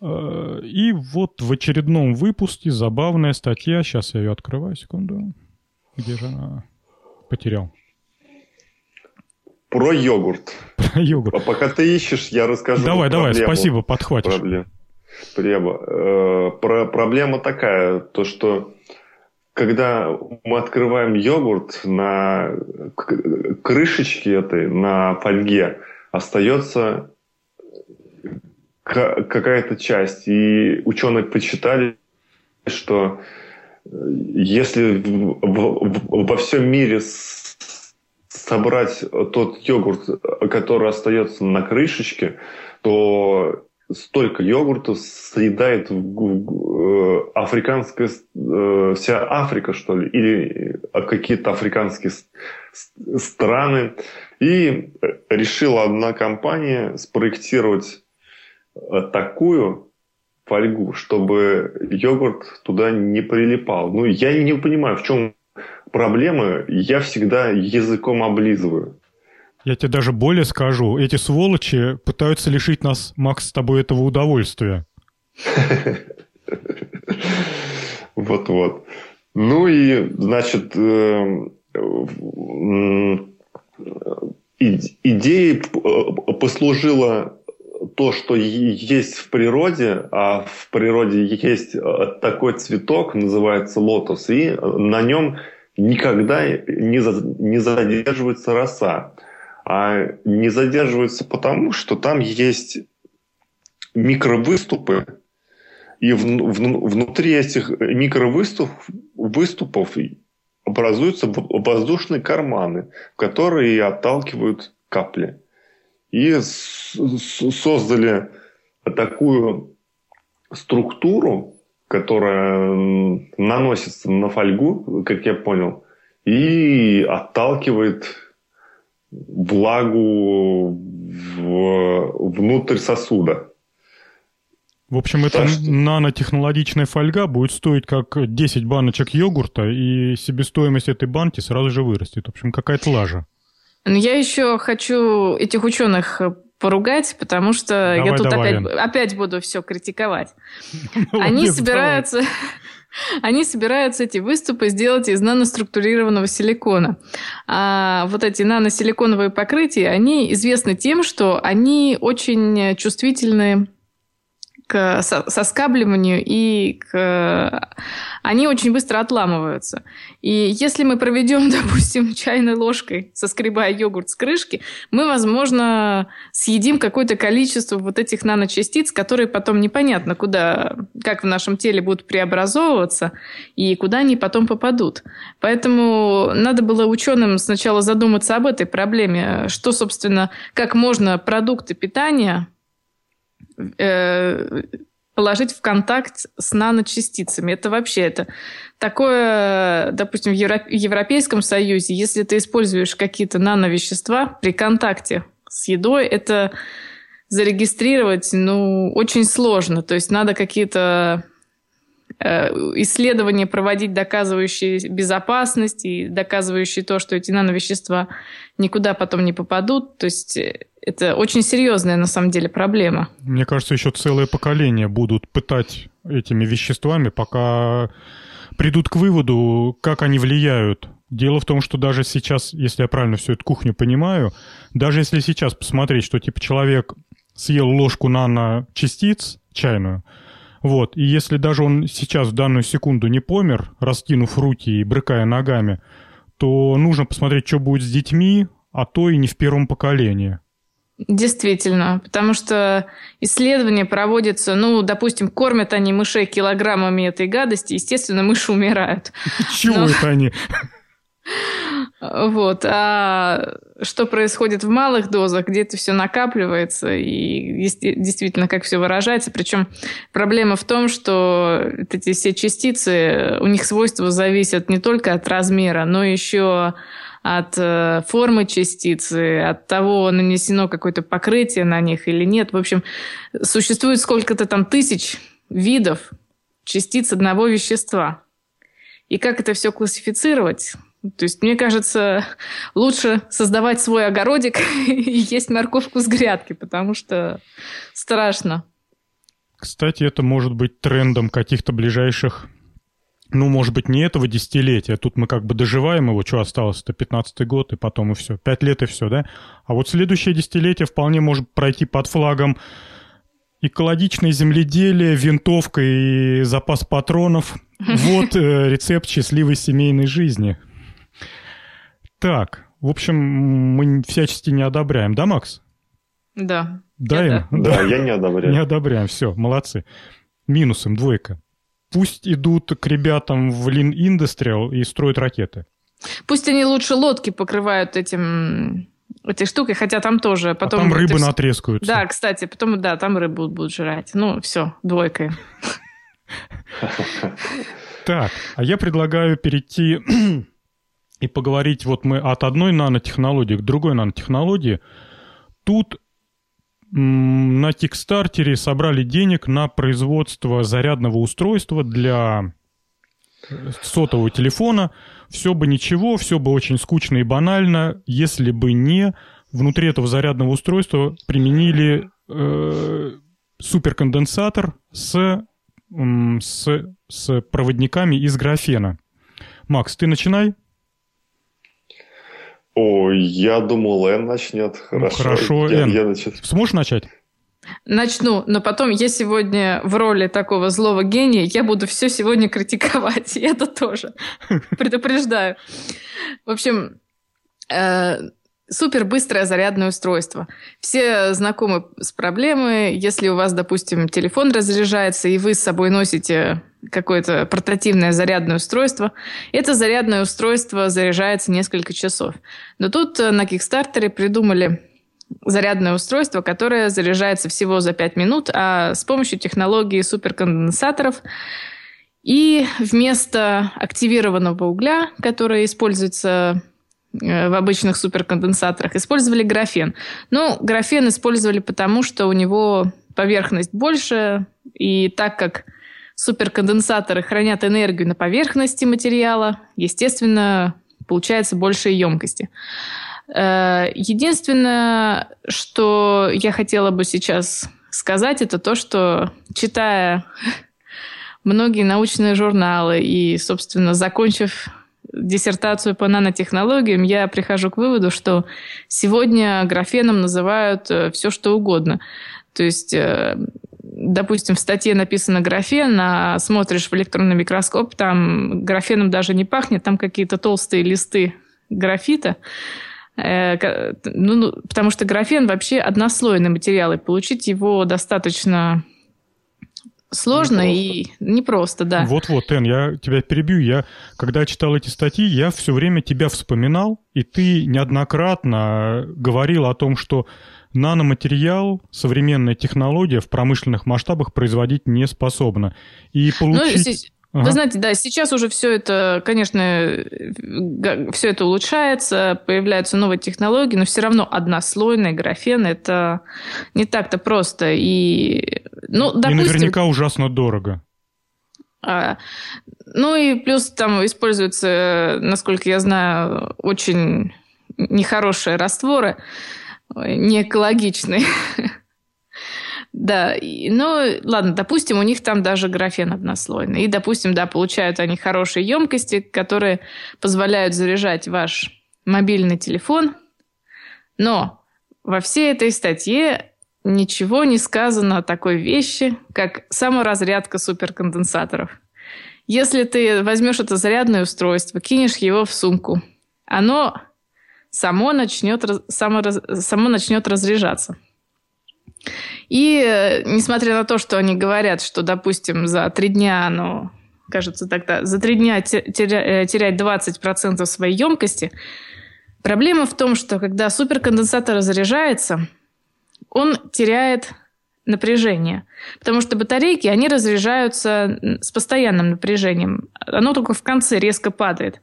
Speaker 1: Э, и вот в очередном выпуске забавная статья, сейчас я ее открываю, секунду. Где же она? Потерял.
Speaker 2: Про йогурт. Про йогурт. А пока ты ищешь, я расскажу.
Speaker 1: Давай, давай, спасибо, подхватишь. Проблем.
Speaker 2: Проблема. Э, про, проблема такая, то что когда мы открываем йогурт на крышечке этой, на фольге, остается какая-то часть. И ученые почитали, что если во всем мире собрать тот йогурт, который остается на крышечке, то столько йогурта съедает э, африканская э, вся Африка, что ли, или какие-то африканские страны. И решила одна компания спроектировать такую фольгу, чтобы йогурт туда не прилипал. Ну, я не понимаю, в чем проблемы, я всегда языком облизываю.
Speaker 1: Я тебе даже более скажу. Эти сволочи пытаются лишить нас, Макс, с тобой этого удовольствия.
Speaker 2: Вот-вот. Ну и, значит, э, идеей послужила то, что есть в природе, а в природе есть э, такой цветок, называется лотос, и на нем никогда не, не задерживается роса. А не задерживается потому, что там есть микровыступы, и в, в, внутри этих микровыступов выступов образуются воздушные карманы, которые отталкивают капли. И создали такую структуру, которая наносится на фольгу, как я понял, и отталкивает влагу в, внутрь сосуда.
Speaker 1: В общем, эта что... нанотехнологичная фольга будет стоить как 10 баночек йогурта, и себестоимость этой банки сразу же вырастет. В общем, какая-то лажа.
Speaker 3: Но я еще хочу этих ученых поругать, потому что давай, я тут давай. опять, опять буду все критиковать. Они собираются... Они собираются эти выступы сделать из наноструктурированного силикона. А вот эти наносиликоновые покрытия, они известны тем, что они очень чувствительны к соскабливанию и к... они очень быстро отламываются. И если мы проведем, допустим, чайной ложкой, соскребая йогурт с крышки, мы, возможно, съедим какое-то количество вот этих наночастиц, которые потом непонятно куда, как в нашем теле будут преобразовываться и куда они потом попадут. Поэтому надо было ученым сначала задуматься об этой проблеме, что, собственно, как можно продукты питания Э, положить в контакт с наночастицами. Это вообще это такое, допустим, в Европейском Союзе, если ты используешь какие-то нановещества при контакте с едой, это зарегистрировать, ну, очень сложно. То есть надо какие-то исследования проводить, доказывающие безопасность и доказывающие то, что эти нановещества никуда потом не попадут. То есть э, это очень серьезная на самом деле проблема.
Speaker 1: Мне кажется, еще целое поколение будут пытать этими веществами, пока придут к выводу, как они влияют. Дело в том, что даже сейчас, если я правильно всю эту кухню понимаю, даже если сейчас посмотреть, что типа человек съел ложку наночастиц чайную, вот. И если даже он сейчас в данную секунду не помер, раскинув руки и брыкая ногами, то нужно посмотреть, что будет с детьми, а то и не в первом поколении.
Speaker 3: Действительно, потому что исследования проводятся, ну, допустим, кормят они мышей килограммами этой гадости, естественно, мыши умирают.
Speaker 1: Чего Но... это они?
Speaker 3: Вот. А что происходит в малых дозах, где это все накапливается и действительно как все выражается. Причем проблема в том, что эти все частицы, у них свойства зависят не только от размера, но еще от э, формы частицы, от того, нанесено какое-то покрытие на них или нет. В общем, существует сколько-то там тысяч видов частиц одного вещества. И как это все классифицировать? То есть, мне кажется, лучше создавать свой огородик и есть морковку с грядки, потому что страшно.
Speaker 1: Кстати, это может быть трендом каких-то ближайших ну, может быть, не этого десятилетия. Тут мы как бы доживаем его, что осталось-то, 15-й год, и потом и все. Пять лет и все, да? А вот следующее десятилетие вполне может пройти под флагом экологичное земледелие, винтовка и запас патронов. Вот э, рецепт счастливой семейной жизни. Так, в общем, мы всячески не одобряем, да, Макс?
Speaker 3: Да.
Speaker 1: Да,
Speaker 2: я, да. да, я не одобряю.
Speaker 1: Не одобряем, все, молодцы. Минусом двойка пусть идут к ребятам в Lean Industrial и строят ракеты.
Speaker 3: Пусть они лучше лодки покрывают этим этой штукой, хотя там тоже потом...
Speaker 1: А там рыбы натрескаются.
Speaker 3: Да, кстати, потом, да, там рыбу будут жрать. Ну, все, двойкой.
Speaker 1: Так, а я предлагаю перейти и поговорить, вот мы от одной нанотехнологии к другой нанотехнологии. Тут на Кикстартере собрали денег на производство зарядного устройства для э, сотового телефона. Все бы ничего, все бы очень скучно и банально, если бы не внутри этого зарядного устройства применили э, суперконденсатор с, с, с проводниками из графена. Макс, ты начинай.
Speaker 2: Ой, я думал, Н начнет.
Speaker 1: Хорошо, ну, хорошо я, Н. Я начну. Сможешь начать?
Speaker 3: Начну, но потом я сегодня в роли такого злого гения, я буду все сегодня критиковать, и это тоже предупреждаю. В общем, э, супер быстрое зарядное устройство. Все знакомы с проблемой. Если у вас, допустим, телефон разряжается, и вы с собой носите какое-то портативное зарядное устройство, это зарядное устройство заряжается несколько часов. Но тут э, на Кикстартере придумали зарядное устройство, которое заряжается всего за 5 минут, а с помощью технологии суперконденсаторов и вместо активированного угля, который используется в обычных суперконденсаторах, использовали графен. Ну, графен использовали потому, что у него поверхность больше, и так как суперконденсаторы хранят энергию на поверхности материала, естественно, получается больше емкости. Э, единственное, что я хотела бы сейчас сказать, это то, что читая многие научные журналы и, собственно, закончив диссертацию по нанотехнологиям, я прихожу к выводу, что сегодня графеном называют э, все, что угодно. То есть, э, допустим, в статье написано графен, а смотришь в электронный микроскоп, там графеном даже не пахнет, там какие-то толстые листы графита. Э, ну, ну, потому что графен вообще однослойный материал, и получить его достаточно Сложно непросто. и непросто, да.
Speaker 1: Вот-вот, Эн, я тебя перебью. Я, когда читал эти статьи, я все время тебя вспоминал, и ты неоднократно говорил о том, что наноматериал, современная технология в промышленных масштабах производить не способна. И ну, получить...
Speaker 3: Ну, Ага. Вы знаете, да, сейчас уже все это, конечно, все это улучшается, появляются новые технологии, но все равно однослойный графен это не так-то просто. И, ну,
Speaker 1: допустим, и наверняка ужасно дорого.
Speaker 3: А, ну и плюс там используются, насколько я знаю, очень нехорошие растворы, не экологичные. Да, ну, ладно, допустим, у них там даже графен однослойный. И, допустим, да, получают они хорошие емкости, которые позволяют заряжать ваш мобильный телефон. Но во всей этой статье ничего не сказано о такой вещи, как саморазрядка суперконденсаторов. Если ты возьмешь это зарядное устройство, кинешь его в сумку, оно само начнет, само, само начнет разряжаться. И э, несмотря на то, что они говорят, что, допустим, за три дня оно, кажется, тогда за три дня теря, терять 20% своей емкости, проблема в том, что когда суперконденсатор разряжается, он теряет напряжение. Потому что батарейки, они разряжаются с постоянным напряжением. Оно только в конце резко падает.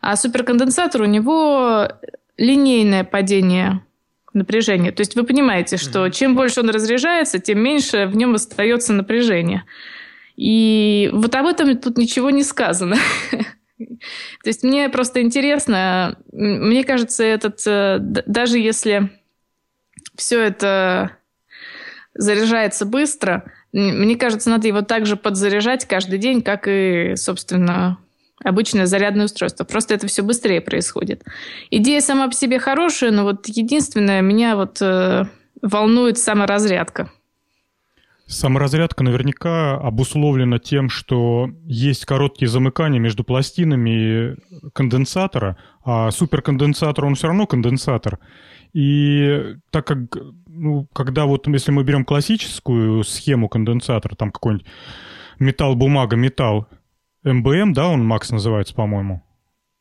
Speaker 3: А суперконденсатор у него линейное падение напряжения. То есть вы понимаете, что mm-hmm. чем больше он разряжается, тем меньше в нем остается напряжение. И вот об этом тут ничего не сказано. То есть мне просто интересно, мне кажется, этот, э, даже если все это заряжается быстро. Мне кажется, надо его также подзаряжать каждый день, как и, собственно, обычное зарядное устройство. Просто это все быстрее происходит. Идея сама по себе хорошая, но вот единственное, меня вот э, волнует саморазрядка.
Speaker 1: Саморазрядка наверняка обусловлена тем, что есть короткие замыкания между пластинами конденсатора, а суперконденсатор, он все равно конденсатор. И так как, ну, когда вот, если мы берем классическую схему конденсатора, там какой-нибудь металл, бумага, металл, МБМ, да, он, Макс, называется, по-моему?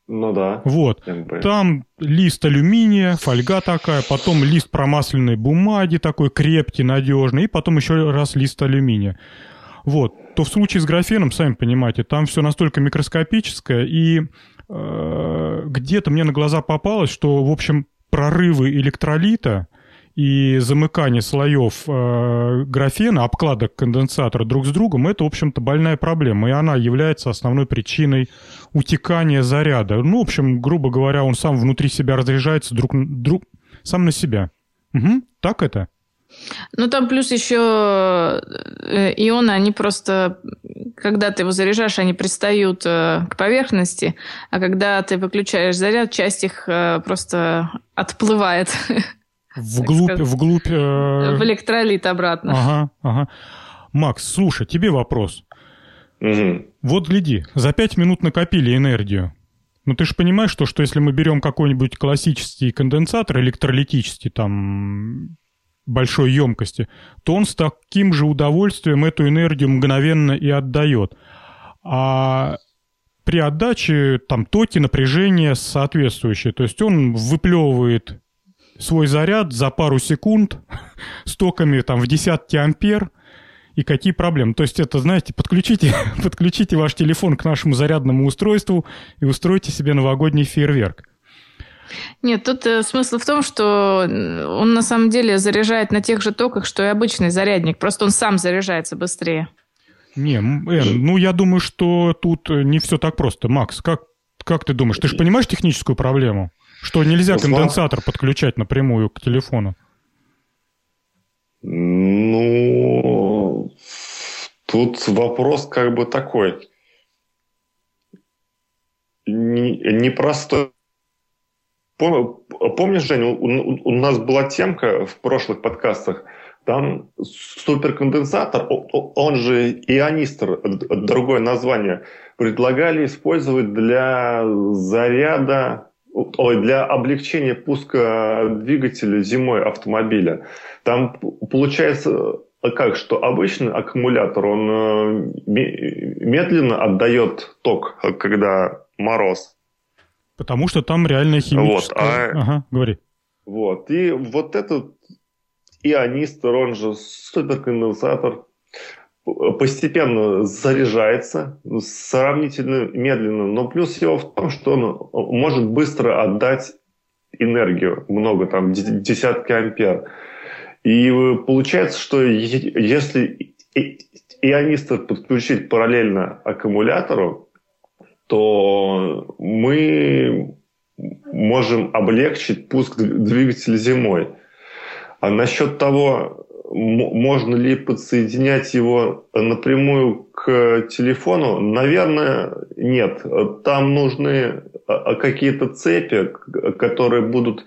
Speaker 2: Ну да.
Speaker 1: Вот. МБМ. Там лист алюминия, фольга такая, потом лист промасленной бумаги такой крепкий, надежный, и потом еще раз лист алюминия. Вот. То в случае с графеном, сами понимаете, там все настолько микроскопическое, и э, где-то мне на глаза попалось, что, в общем, прорывы электролита и замыкание слоев э, графена, обкладок конденсатора друг с другом, это, в общем-то, больная проблема. И она является основной причиной утекания заряда. Ну, в общем, грубо говоря, он сам внутри себя разряжается друг, друг, сам на себя. Угу, так это?
Speaker 3: Ну, там плюс еще э, ионы, они просто, когда ты его заряжаешь, они пристают э, к поверхности, а когда ты выключаешь заряд, часть их э, просто отплывает.
Speaker 1: Вглубь, вглубь...
Speaker 3: В электролит обратно.
Speaker 1: Ага, ага. Макс, слушай, тебе вопрос. Угу. Вот гляди, за пять минут накопили энергию. Ну ты же понимаешь, что, что если мы берем какой-нибудь классический конденсатор, электролитический, там большой емкости, то он с таким же удовольствием эту энергию мгновенно и отдает. А при отдаче там токи, напряжение соответствующее. То есть он выплевывает свой заряд за пару секунд с токами там в десятки ампер, и какие проблемы. То есть это, знаете, подключите, подключите ваш телефон к нашему зарядному устройству и устройте себе новогодний фейерверк.
Speaker 3: Нет, тут э, смысл в том, что он на самом деле заряжает на тех же токах, что и обычный зарядник. Просто он сам заряжается быстрее.
Speaker 1: Не, Эн, ну я думаю, что тут э, не все так просто. Макс, как, как ты думаешь? Ты же понимаешь техническую проблему? Что нельзя ну, конденсатор подключать напрямую к телефону?
Speaker 2: Ну, тут вопрос как бы такой. Непростой. Помнишь, Женя, у, у нас была темка в прошлых подкастах, там суперконденсатор, он же ионистр, другое название, предлагали использовать для заряда, ой, для облегчения пуска двигателя зимой автомобиля. Там получается как, что обычный аккумулятор, он э, медленно отдает ток, когда мороз.
Speaker 1: Потому что там реально химическая... Вот, а... Ага, говори.
Speaker 2: Вот, и вот этот ионистор, он же суперконденсатор, постепенно заряжается, сравнительно медленно, но плюс его в том, что он может быстро отдать энергию, много, там, десятки ампер. И получается, что если ионистор подключить параллельно аккумулятору, то мы можем облегчить пуск двигателя зимой. А насчет того, можно ли подсоединять его напрямую к телефону, наверное, нет. Там нужны а, какие-то цепи, которые будут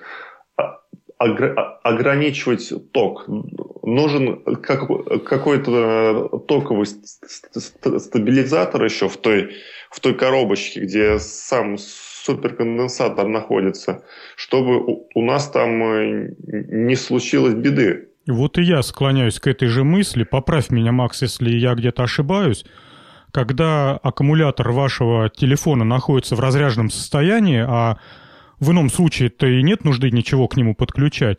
Speaker 2: ограничивать ток. Нужен какой-то токовый стабилизатор еще в той в той коробочке, где сам суперконденсатор находится, чтобы у, у нас там э, не случилось беды.
Speaker 1: Вот и я склоняюсь к этой же мысли. Поправь меня, Макс, если я где-то ошибаюсь. Когда аккумулятор вашего телефона находится в разряженном состоянии, а в ином случае-то и нет нужды ничего к нему подключать,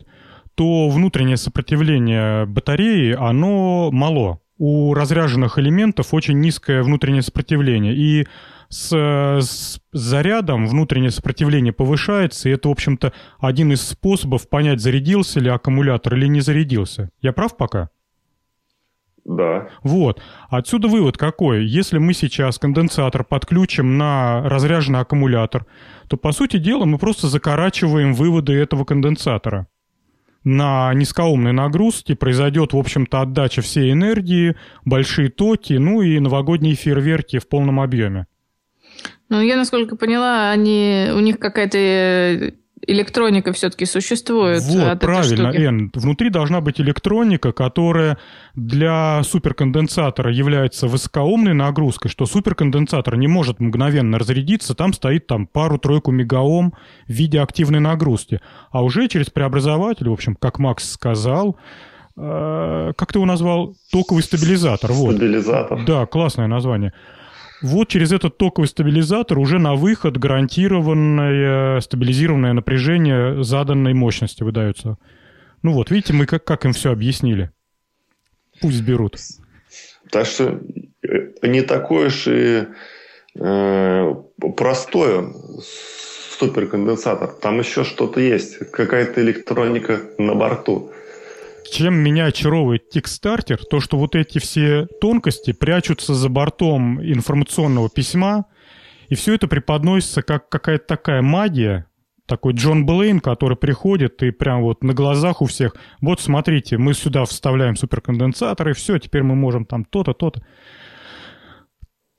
Speaker 1: то внутреннее сопротивление батареи, оно мало. У разряженных элементов очень низкое внутреннее сопротивление. И с, с зарядом внутреннее сопротивление повышается, и это, в общем-то, один из способов понять, зарядился ли аккумулятор или не зарядился. Я прав пока?
Speaker 2: Да.
Speaker 1: Вот. Отсюда вывод какой? Если мы сейчас конденсатор подключим на разряженный аккумулятор, то, по сути дела, мы просто закорачиваем выводы этого конденсатора. На низкоумной нагрузке произойдет, в общем-то, отдача всей энергии, большие токи, ну и новогодние фейерверки в полном объеме.
Speaker 3: Ну, я, насколько поняла, они, у них какая-то электроника все-таки существует.
Speaker 1: Вот, правильно, Эн. Внутри должна быть электроника, которая для суперконденсатора является высокоумной нагрузкой, что суперконденсатор не может мгновенно разрядиться, там стоит там пару-тройку мегаом в виде активной нагрузки. А уже через преобразователь, в общем, как Макс сказал, э, как ты его назвал? Токовый стабилизатор.
Speaker 2: Вот. Стабилизатор.
Speaker 1: Да, классное название. Вот через этот токовый стабилизатор уже на выход гарантированное стабилизированное напряжение заданной мощности выдается. Ну вот, видите, мы как, как им все объяснили. Пусть берут.
Speaker 2: Так что э, не такое уж и э, простое суперконденсатор. Там еще что-то есть, какая-то электроника на борту
Speaker 1: чем меня очаровывает Kickstarter, то, что вот эти все тонкости прячутся за бортом информационного письма, и все это преподносится как какая-то такая магия, такой Джон Блейн, который приходит и прям вот на глазах у всех, вот смотрите, мы сюда вставляем суперконденсатор, и все, теперь мы можем там то-то, то-то.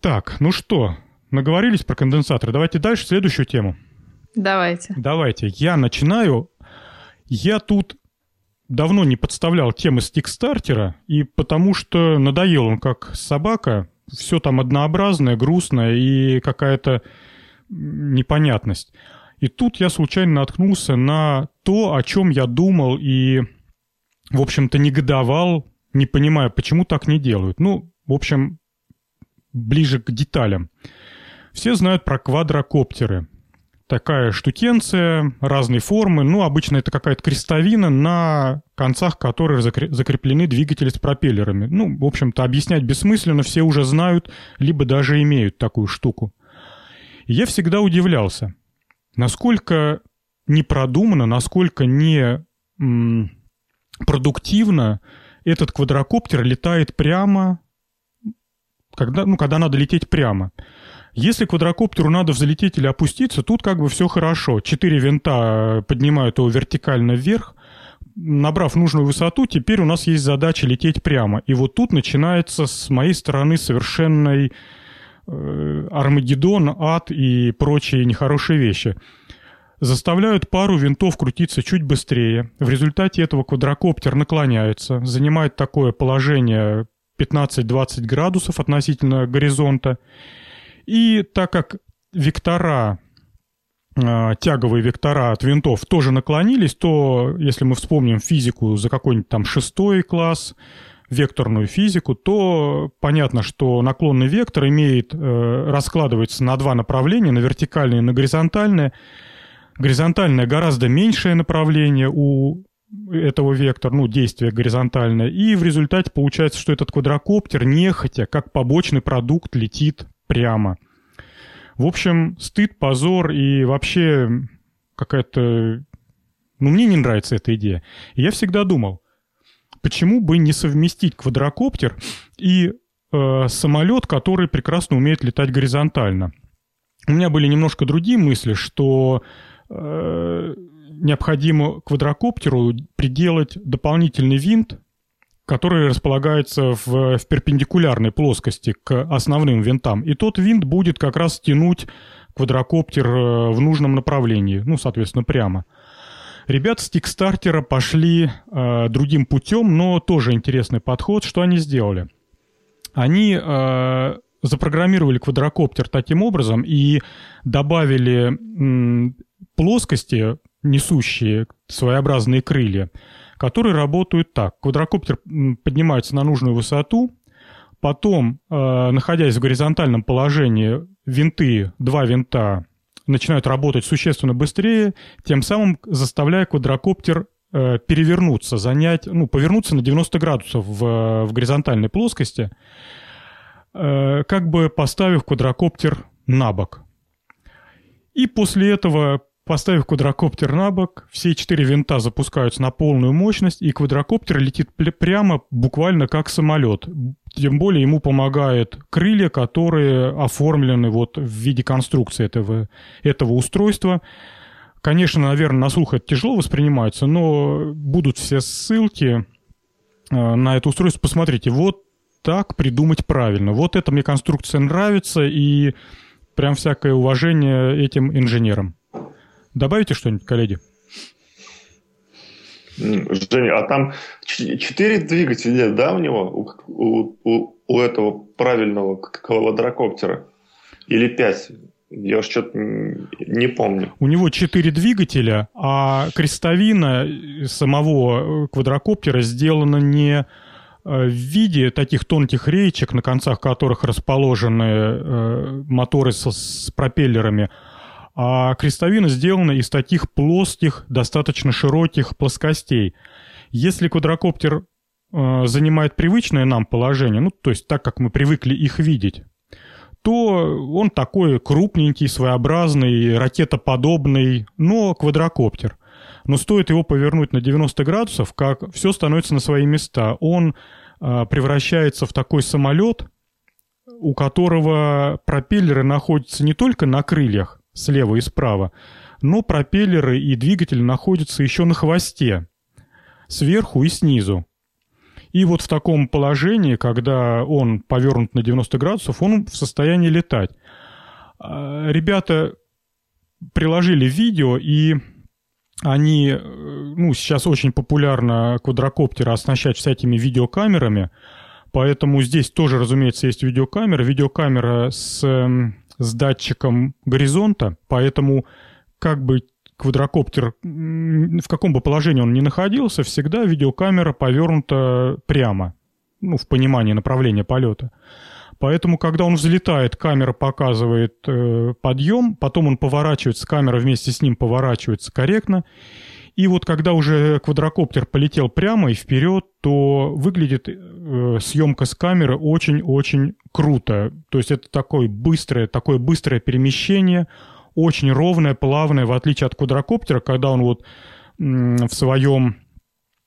Speaker 1: Так, ну что, наговорились про конденсаторы. Давайте дальше следующую тему.
Speaker 3: Давайте.
Speaker 1: Давайте. Я начинаю. Я тут давно не подставлял темы стикстартера, и потому что надоел он как собака, все там однообразное, грустное и какая-то непонятность. И тут я случайно наткнулся на то, о чем я думал и, в общем-то, негодовал, не понимая, почему так не делают. Ну, в общем, ближе к деталям. Все знают про квадрокоптеры такая штукенция разной формы. Ну, обычно это какая-то крестовина, на концах которой закреплены двигатели с пропеллерами. Ну, в общем-то, объяснять бессмысленно, все уже знают, либо даже имеют такую штуку. Я всегда удивлялся, насколько непродуманно, насколько не продуктивно этот квадрокоптер летает прямо, когда, ну, когда надо лететь прямо. Если квадрокоптеру надо взлететь или опуститься, тут как бы все хорошо. Четыре винта э, поднимают его вертикально вверх. Набрав нужную высоту, теперь у нас есть задача лететь прямо. И вот тут начинается с моей стороны совершенный э, Армагеддон, ад и прочие нехорошие вещи. Заставляют пару винтов крутиться чуть быстрее. В результате этого квадрокоптер наклоняется, занимает такое положение 15-20 градусов относительно горизонта. И так как вектора а, тяговые вектора от винтов тоже наклонились, то если мы вспомним физику за какой-нибудь там шестой класс, векторную физику, то понятно, что наклонный вектор имеет, э, раскладывается на два направления, на вертикальное и на горизонтальное. Горизонтальное гораздо меньшее направление у этого вектора, ну, действие горизонтальное, и в результате получается, что этот квадрокоптер нехотя, как побочный продукт, летит прямо. В общем, стыд, позор и вообще какая-то... Ну, мне не нравится эта идея. И я всегда думал, почему бы не совместить квадрокоптер и э, самолет, который прекрасно умеет летать горизонтально. У меня были немножко другие мысли, что э, необходимо квадрокоптеру приделать дополнительный винт, который располагается в, в перпендикулярной плоскости к основным винтам. И тот винт будет как раз тянуть квадрокоптер э, в нужном направлении, ну, соответственно, прямо. Ребята с Тикстартера пошли э, другим путем, но тоже интересный подход. Что они сделали? Они э, запрограммировали квадрокоптер таким образом и добавили плоскости, несущие своеобразные крылья, которые работают так. Квадрокоптер поднимается на нужную высоту, потом, э, находясь в горизонтальном положении, винты, два винта начинают работать существенно быстрее, тем самым заставляя квадрокоптер э, перевернуться, занять, ну, повернуться на 90 градусов в, в горизонтальной плоскости, э, как бы поставив квадрокоптер на бок. И после этого Поставив квадрокоптер на бок, все четыре винта запускаются на полную мощность, и квадрокоптер летит прямо буквально как самолет. Тем более ему помогают крылья, которые оформлены вот в виде конструкции этого, этого устройства. Конечно, наверное, на слух это тяжело воспринимается, но будут все ссылки э, на это устройство. Посмотрите, вот так придумать правильно. Вот эта мне конструкция нравится, и прям всякое уважение этим инженерам. Добавите что-нибудь, коллеги?
Speaker 2: Женя, а там четыре двигателя, да, у него, у, у, у этого правильного квадрокоптера? Или пять? Я уж что-то не помню.
Speaker 1: У него четыре двигателя, а крестовина самого квадрокоптера сделана не э, в виде таких тонких речек, на концах которых расположены э, моторы с, с пропеллерами, а крестовина сделана из таких плоских, достаточно широких плоскостей. Если квадрокоптер э, занимает привычное нам положение, ну, то есть так, как мы привыкли их видеть, то он такой крупненький, своеобразный, ракетоподобный, но квадрокоптер. Но стоит его повернуть на 90 градусов, как все становится на свои места. Он э, превращается в такой самолет, у которого пропеллеры находятся не только на крыльях, слева и справа, но пропеллеры и двигатель находятся еще на хвосте, сверху и снизу. И вот в таком положении, когда он повернут на 90 градусов, он в состоянии летать. А, ребята приложили видео, и они, э, ну, сейчас очень популярно квадрокоптеры оснащать всякими видеокамерами, поэтому здесь тоже, разумеется, есть видеокамера. Видеокамера с с датчиком горизонта, поэтому как бы квадрокоптер, в каком бы положении он ни находился, всегда видеокамера повернута прямо, ну, в понимании направления полета. Поэтому, когда он взлетает, камера показывает э, подъем, потом он поворачивается, камера вместе с ним поворачивается корректно, и вот когда уже квадрокоптер полетел прямо и вперед, то выглядит э, съемка с камеры очень-очень круто. То есть это такое быстрое, такое быстрое перемещение, очень ровное, плавное, в отличие от квадрокоптера, когда он вот м, в своем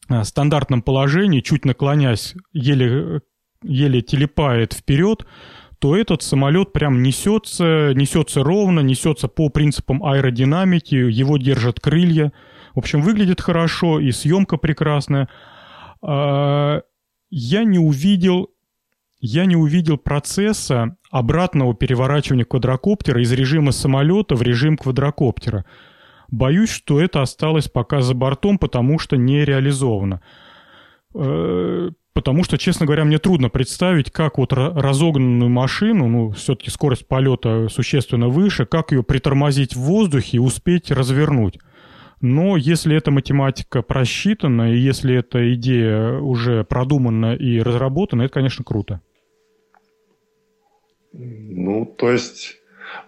Speaker 1: э, стандартном положении, чуть наклонясь, еле, еле телепает вперед, то этот самолет прям несется, несется ровно, несется по принципам аэродинамики, его держат крылья – в общем, выглядит хорошо, и съемка прекрасная. А, я не увидел я не увидел процесса обратного переворачивания квадрокоптера из режима самолета в режим квадрокоптера. Боюсь, что это осталось пока за бортом, потому что не реализовано. Э, потому что, честно говоря, мне трудно представить, как вот разогнанную машину, ну, все-таки скорость полета существенно выше, как ее притормозить в воздухе и успеть развернуть. Но если эта математика просчитана, и если эта идея уже продумана и разработана, это, конечно, круто.
Speaker 2: Ну, то есть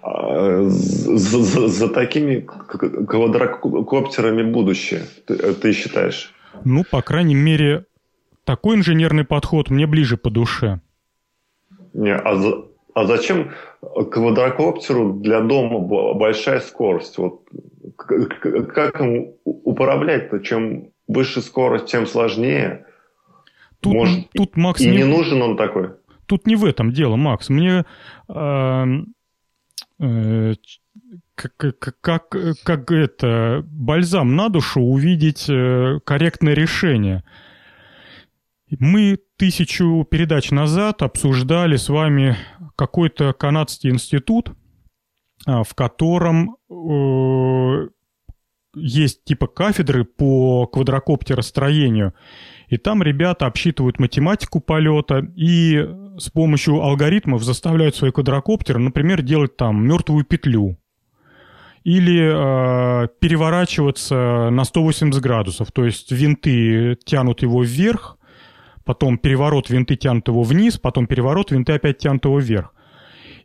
Speaker 2: за, за, за такими квадрокоптерами будущее, ты, ты считаешь?
Speaker 1: Ну, по крайней мере, такой инженерный подход мне ближе по душе.
Speaker 2: Не, а, за, а зачем квадрокоптеру для дома большая скорость? Вот как им управлять-то? Чем выше скорость, тем сложнее.
Speaker 1: Тут, Может, тут Макс
Speaker 2: и не, не нужен он такой.
Speaker 1: Тут не в этом дело, Макс. Мне э, э, как, как, как, как это бальзам на душу увидеть э, корректное решение. Мы тысячу передач назад обсуждали с вами какой-то канадский институт, а, в котором э, есть типа кафедры по квадрокоптеростроению, и там ребята обсчитывают математику полета и с помощью алгоритмов заставляют свои квадрокоптеры, например, делать там мертвую петлю или э, переворачиваться на 180 градусов. То есть винты тянут его вверх, потом переворот винты тянут его вниз, потом переворот винты опять тянут его вверх.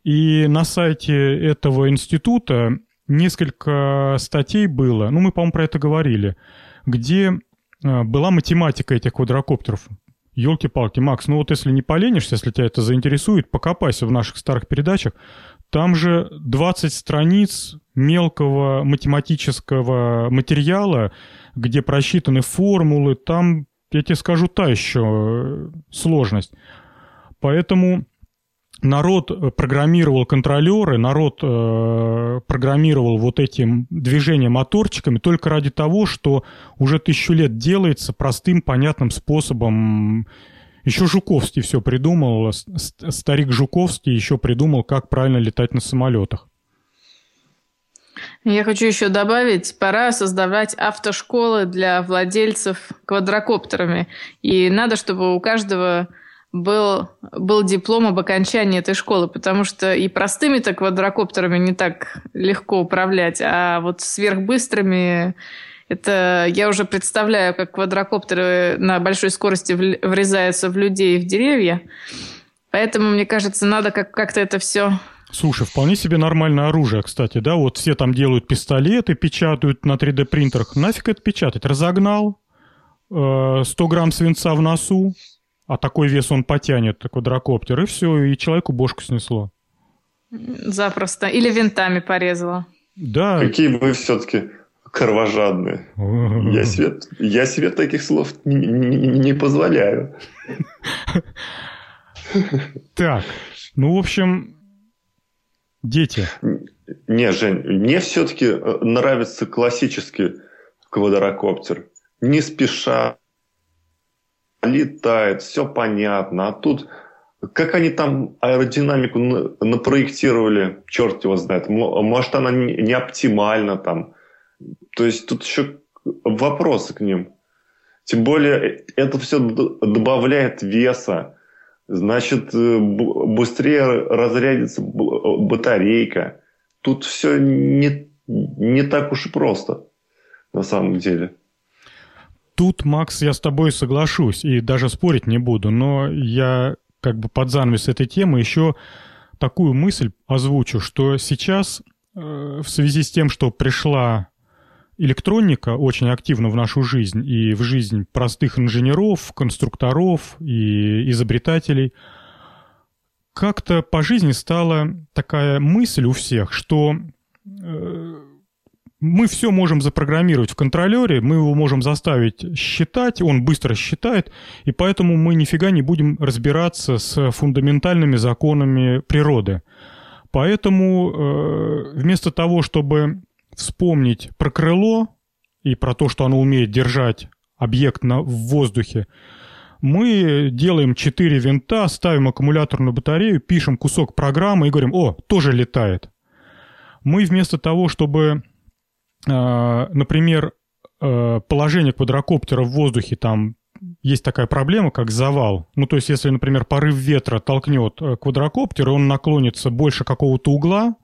Speaker 1: И на сайте этого института несколько статей было, ну мы, по-моему, про это говорили, где э, была математика этих квадрокоптеров. Елки-палки, Макс, ну вот если не поленишься, если тебя это заинтересует, покопайся в наших старых передачах. Там же 20 страниц мелкого математического материала, где просчитаны формулы, там, я тебе скажу, та еще э, сложность. Поэтому народ э, программировал контролеры, народ э, программировал вот этим движения моторчиками только ради того, что уже тысячу лет делается простым, понятным способом. Еще Жуковский все придумал, старик Жуковский еще придумал, как правильно летать на самолетах.
Speaker 3: Я хочу еще добавить, пора создавать автошколы для владельцев квадрокоптерами. И надо, чтобы у каждого был, был диплом об окончании этой школы, потому что и простыми-то квадрокоптерами не так легко управлять, а вот сверхбыстрыми это я уже представляю, как квадрокоптеры на большой скорости врезаются в людей и в деревья. Поэтому, мне кажется, надо как- как-то это все
Speaker 1: Слушай, вполне себе нормальное оружие, кстати, да, вот все там делают пистолеты, печатают на 3D-принтерах. Нафиг это печатать? Разогнал, 100 э, грамм свинца в носу, а такой вес он потянет, квадрокоптер, и все, и человеку бошку снесло.
Speaker 3: Запросто. Или винтами порезало.
Speaker 1: Да.
Speaker 2: Какие вы все-таки кровожадные. Я себе, я себе таких слов не, не, не позволяю.
Speaker 1: Так, ну, в общем, дети.
Speaker 2: Не, Жень, мне все-таки э, нравится классический квадрокоптер. Не спеша, летает, все понятно. А тут как они там аэродинамику напроектировали, черт его знает. Может, она не оптимальна там. То есть тут еще вопросы к ним. Тем более это все добавляет веса. Значит, э, быстрее разрядится батарейка. Тут все не, не так уж и просто на самом деле.
Speaker 1: Тут, Макс, я с тобой соглашусь и даже спорить не буду, но я как бы под занавес этой темы еще такую мысль озвучу, что сейчас э, в связи с тем, что пришла электроника очень активно в нашу жизнь и в жизнь простых инженеров, конструкторов и изобретателей, как-то по жизни стала такая мысль у всех, что э, мы все можем запрограммировать в контролере, мы его можем заставить считать, он быстро считает, и поэтому мы нифига не будем разбираться с фундаментальными законами природы. Поэтому э, вместо того, чтобы вспомнить про крыло и про то, что оно умеет держать объект на, в воздухе, мы делаем 4 винта, ставим аккумуляторную батарею, пишем кусок программы и говорим, о, тоже летает. Мы вместо того, чтобы а, например, э, положение квадрокоптера в воздухе там есть такая проблема, как завал. Ну, то есть, если, например, порыв ветра толкнет э, квадрокоптер, и он наклонится больше какого-то угла,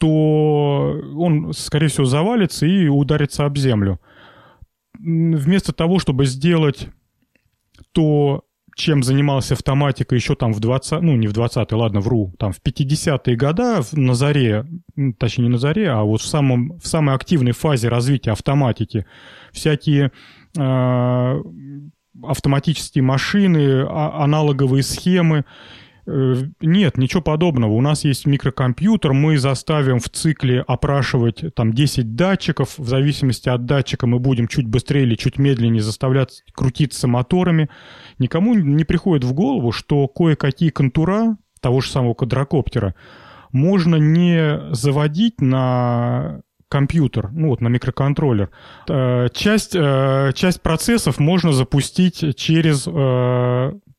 Speaker 1: то он, скорее всего, завалится и ударится об землю. Вместо того, чтобы сделать то, чем занимался автоматика еще там в 20, ну не в 20-е, ладно, вру, там в 50-е годы на заре, точнее не на заре, а вот в, самом, в самой активной фазе развития автоматики всякие э, автоматические машины, а, аналоговые схемы, нет, ничего подобного. У нас есть микрокомпьютер, мы заставим в цикле опрашивать там 10 датчиков, в зависимости от датчика мы будем чуть быстрее или чуть медленнее заставлять крутиться моторами. Никому не приходит в голову, что кое-какие контура того же самого квадрокоптера можно не заводить на компьютер, ну вот на микроконтроллер. Э, часть, э, часть процессов можно запустить через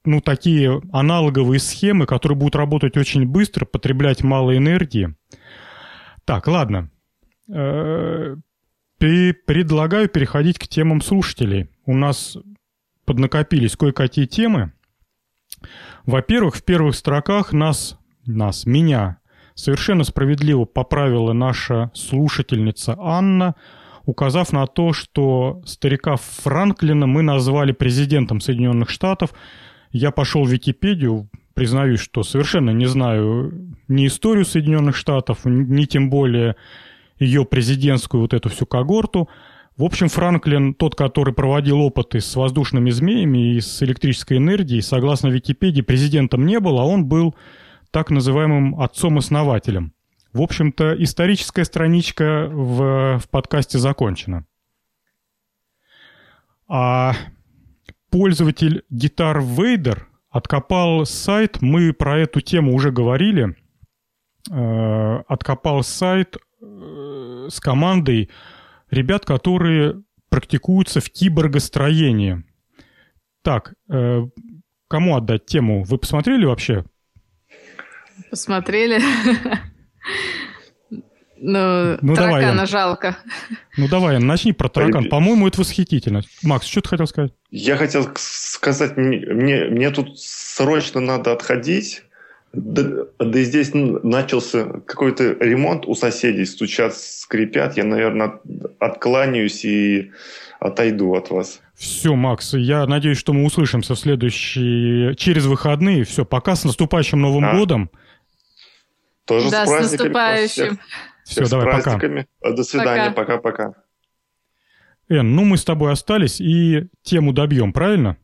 Speaker 1: ну, такие аналоговые схемы, которые будут работать очень быстро, потреблять мало энергии. Так, ладно. Э, предлагаю переходить к темам слушателей. У нас поднакопились кое-какие темы. Во-первых, в первых строках нас, нас, меня совершенно справедливо поправила наша слушательница Анна, указав на то, что старика Франклина мы назвали президентом Соединенных Штатов. Я пошел в Википедию, признаюсь, что совершенно не знаю ни историю Соединенных Штатов, ни тем более ее президентскую вот эту всю когорту. В общем, Франклин, тот, который проводил опыты с воздушными змеями и с электрической энергией, согласно Википедии, президентом не был, а он был так называемым отцом-основателем. В общем-то, историческая страничка в, в подкасте закончена. А пользователь гитар Вейдер откопал сайт, мы про эту тему уже говорили, э, откопал сайт э, с командой ребят, которые практикуются в киборгостроении. Так, э, кому отдать тему? Вы посмотрели вообще?
Speaker 3: Посмотрели. Ну, ну таракана давай, жалко.
Speaker 1: Ну давай, начни про таракан. По-моему, это восхитительно. Макс, что ты хотел сказать?
Speaker 2: Я хотел сказать, мне, мне тут срочно надо отходить. Да, да и здесь начался какой-то ремонт у соседей, стучат, скрипят. Я, наверное, откланяюсь и отойду от вас.
Speaker 1: Все, Макс, я надеюсь, что мы услышимся в следующие... через выходные. Все, пока с наступающим Новым а? годом.
Speaker 2: Тоже
Speaker 3: да, с, с наступающим.
Speaker 1: Все, давай,
Speaker 2: праздниками. пока. До свидания, пока-пока.
Speaker 1: Эн, ну мы с тобой остались и тему добьем, правильно?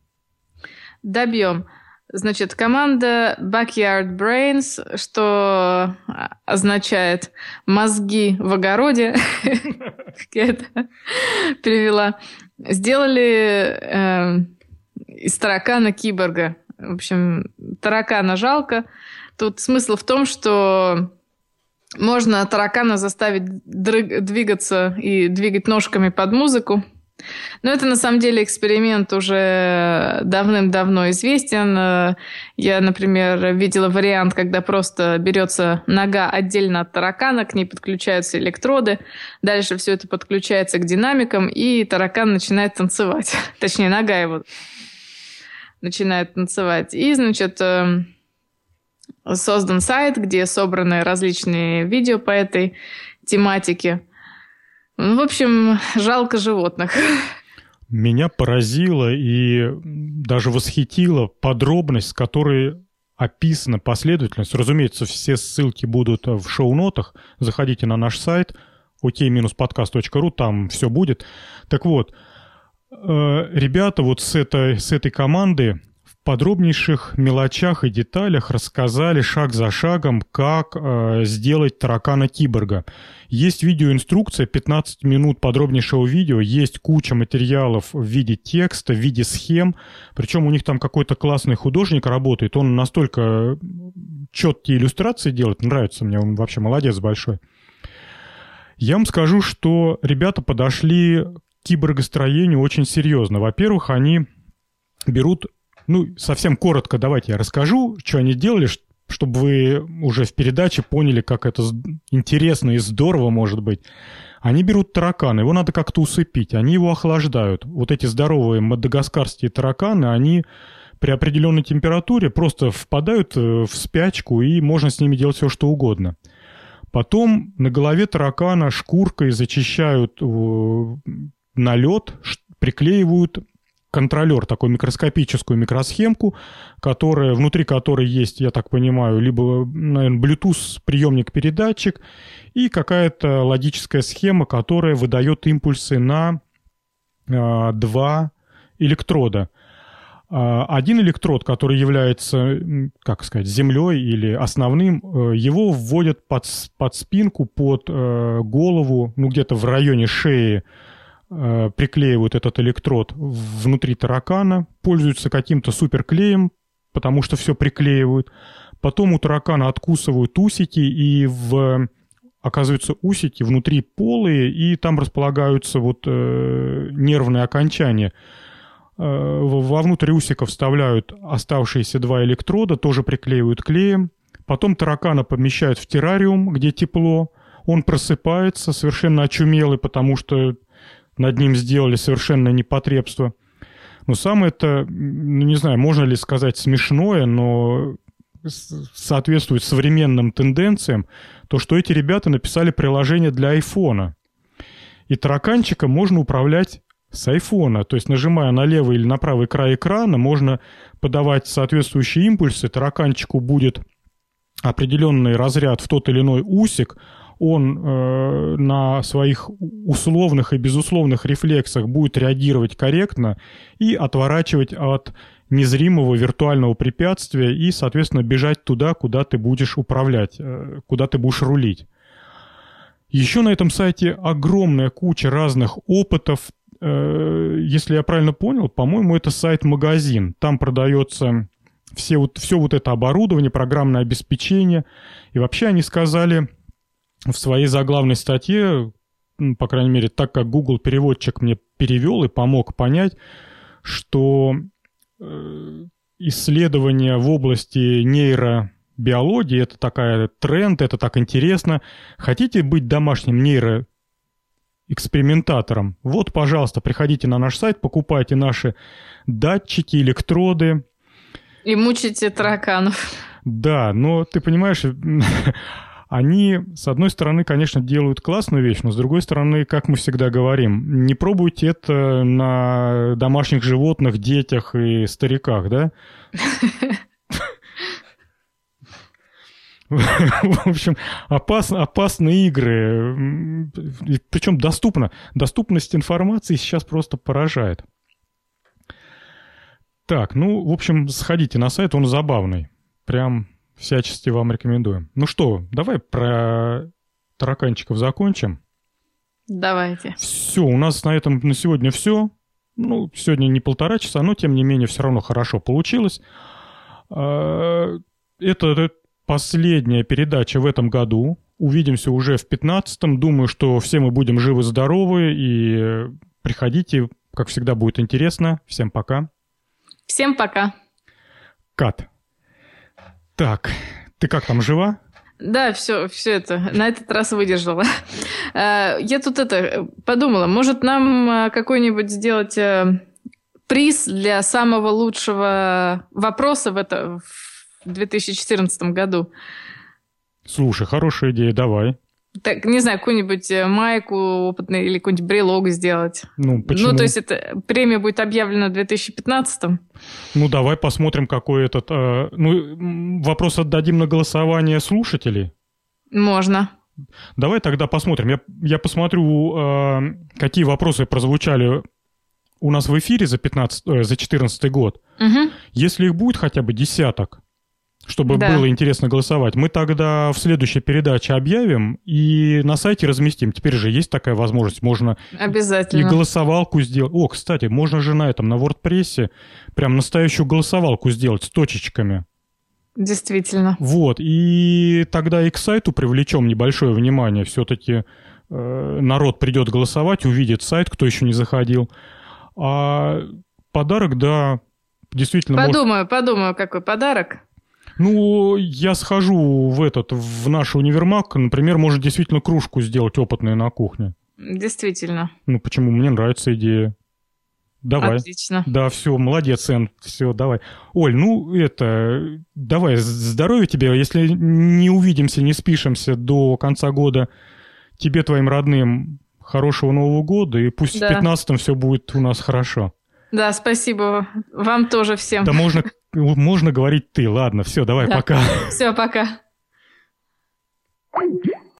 Speaker 3: Добьем. Значит, команда Backyard Brains, что означает мозги в огороде, как я это перевела, сделали э, из таракана киборга. В общем, таракана жалко. Тут смысл в том, что можно таракана заставить двигаться и двигать ножками под музыку. Но это на самом деле эксперимент уже давным-давно известен. Я, например, видела вариант, когда просто берется нога отдельно от таракана, к ней подключаются электроды, дальше все это подключается к динамикам, и таракан начинает танцевать. Точнее, нога его начинает танцевать. И, значит, эм, создан сайт, где собраны различные видео по этой тематике. Ну, в общем, жалко животных.
Speaker 1: Меня поразило и даже восхитила подробность, с которой описана последовательность. Разумеется, все ссылки будут в шоу-нотах. Заходите на наш сайт ok-podcast.ru, там все будет. Так вот, э, ребята вот с этой, с этой команды подробнейших мелочах и деталях рассказали шаг за шагом, как э, сделать таракана-киборга. Есть видеоинструкция, 15 минут подробнейшего видео, есть куча материалов в виде текста, в виде схем, причем у них там какой-то классный художник работает, он настолько четкие иллюстрации делает, нравится мне, он вообще молодец большой. Я вам скажу, что ребята подошли к киборгостроению очень серьезно. Во-первых, они берут ну, совсем коротко давайте я расскажу, что они делали, чтобы вы уже в передаче поняли, как это интересно и здорово может быть. Они берут таракана, его надо как-то усыпить, они его охлаждают. Вот эти здоровые мадагаскарские тараканы, они при определенной температуре просто впадают э, в спячку, и можно с ними делать все, что угодно. Потом на голове таракана шкуркой зачищают э, налет, приклеивают контролер, такую микроскопическую микросхемку, которая, внутри которой есть, я так понимаю, либо, наверное, Bluetooth приемник-передатчик и какая-то логическая схема, которая выдает импульсы на э, два электрода. Э, один электрод, который является, как сказать, землей или основным, э, его вводят под, под спинку, под э, голову, ну где-то в районе шеи приклеивают этот электрод внутри таракана, пользуются каким-то суперклеем, потому что все приклеивают. Потом у таракана откусывают усики, и в оказываются усики внутри полые, и там располагаются вот э, нервные окончания. Э, вовнутрь усика вставляют оставшиеся два электрода, тоже приклеивают клеем. Потом таракана помещают в террариум, где тепло. Он просыпается, совершенно очумелый, потому что над ним сделали совершенно непотребство. Но самое это, ну, не знаю, можно ли сказать смешное, но соответствует современным тенденциям, то что эти ребята написали приложение для айфона. И тараканчиком можно управлять с айфона. То есть, нажимая на левый или на правый край экрана, можно подавать соответствующие импульсы. Тараканчику будет определенный разряд в тот или иной усик, он э, на своих условных и безусловных рефлексах будет реагировать корректно и отворачивать от незримого виртуального препятствия и, соответственно, бежать туда, куда ты будешь управлять, э, куда ты будешь рулить. Еще на этом сайте огромная куча разных опытов. Э, если я правильно понял, по-моему, это сайт-магазин. Там продается все вот, все вот это оборудование, программное обеспечение. И вообще они сказали в своей заглавной статье, по крайней мере, так как Google переводчик мне перевел и помог понять, что э, исследования в области нейробиологии это такая тренд, это так интересно. Хотите быть домашним нейроэкспериментатором? Вот, пожалуйста, приходите на наш сайт, покупайте наши датчики, электроды.
Speaker 3: И мучите тараканов.
Speaker 1: Да, но ты понимаешь, они, с одной стороны, конечно, делают классную вещь, но с другой стороны, как мы всегда говорим, не пробуйте это на домашних животных, детях и стариках, да? В общем, опас, опасные игры. Причем доступно. Доступность информации сейчас просто поражает. Так, ну, в общем, сходите на сайт, он забавный. Прям всячески вам рекомендуем. Ну что, давай про тараканчиков закончим.
Speaker 3: Давайте.
Speaker 1: Все, у нас на этом на сегодня все. Ну, сегодня не полтора часа, но тем не менее все равно хорошо получилось. А, это последняя передача в этом году. Увидимся уже в 15-м. Думаю, что все мы будем живы-здоровы. И приходите, как всегда, будет интересно. Всем пока.
Speaker 3: Всем пока.
Speaker 1: Кат. Так, ты как там, жива?
Speaker 3: Да, все, все это на этот раз выдержала. Э, я тут это подумала, может нам э, какой-нибудь сделать э, приз для самого лучшего вопроса в, это, в 2014 году?
Speaker 1: Слушай, хорошая идея, давай.
Speaker 3: Так, не знаю, какую-нибудь э, майку опытный или какой-нибудь брелок сделать.
Speaker 1: Ну, почему?
Speaker 3: Ну, то есть это премия будет объявлена в 2015
Speaker 1: Ну, давай посмотрим, какой этот... Э, ну, вопрос отдадим на голосование слушателей.
Speaker 3: Можно.
Speaker 1: Давай тогда посмотрим. Я, я посмотрю, э, какие вопросы прозвучали у нас в эфире за 15, э, за 14 год.
Speaker 3: Угу.
Speaker 1: Если их будет хотя бы десяток, чтобы да. было интересно голосовать. Мы тогда в следующей передаче объявим и на сайте разместим. Теперь же есть такая возможность. Можно
Speaker 3: Обязательно.
Speaker 1: и голосовалку сделать. О, кстати, можно же на этом, на WordPress прям настоящую голосовалку сделать с точечками.
Speaker 3: Действительно.
Speaker 1: Вот. И тогда и к сайту привлечем небольшое внимание. Все-таки э, народ придет голосовать, увидит сайт, кто еще не заходил. А подарок, да, действительно...
Speaker 3: Подумаю, может... подумаю, какой подарок.
Speaker 1: Ну, я схожу в этот, в наш универмаг, например, может действительно кружку сделать опытную на кухне.
Speaker 3: Действительно.
Speaker 1: Ну, почему? Мне нравится идея. Давай.
Speaker 3: Отлично.
Speaker 1: Да, все, молодец, Эн, все, давай. Оль, ну это, давай, здоровья тебе, если не увидимся, не спишемся до конца года, тебе, твоим родным, хорошего Нового года, и пусть да. в 15-м все будет у нас хорошо.
Speaker 3: Да, спасибо. Вам тоже всем.
Speaker 1: Да можно можно говорить ты. Ладно, все, давай, да. пока.
Speaker 3: Все, пока.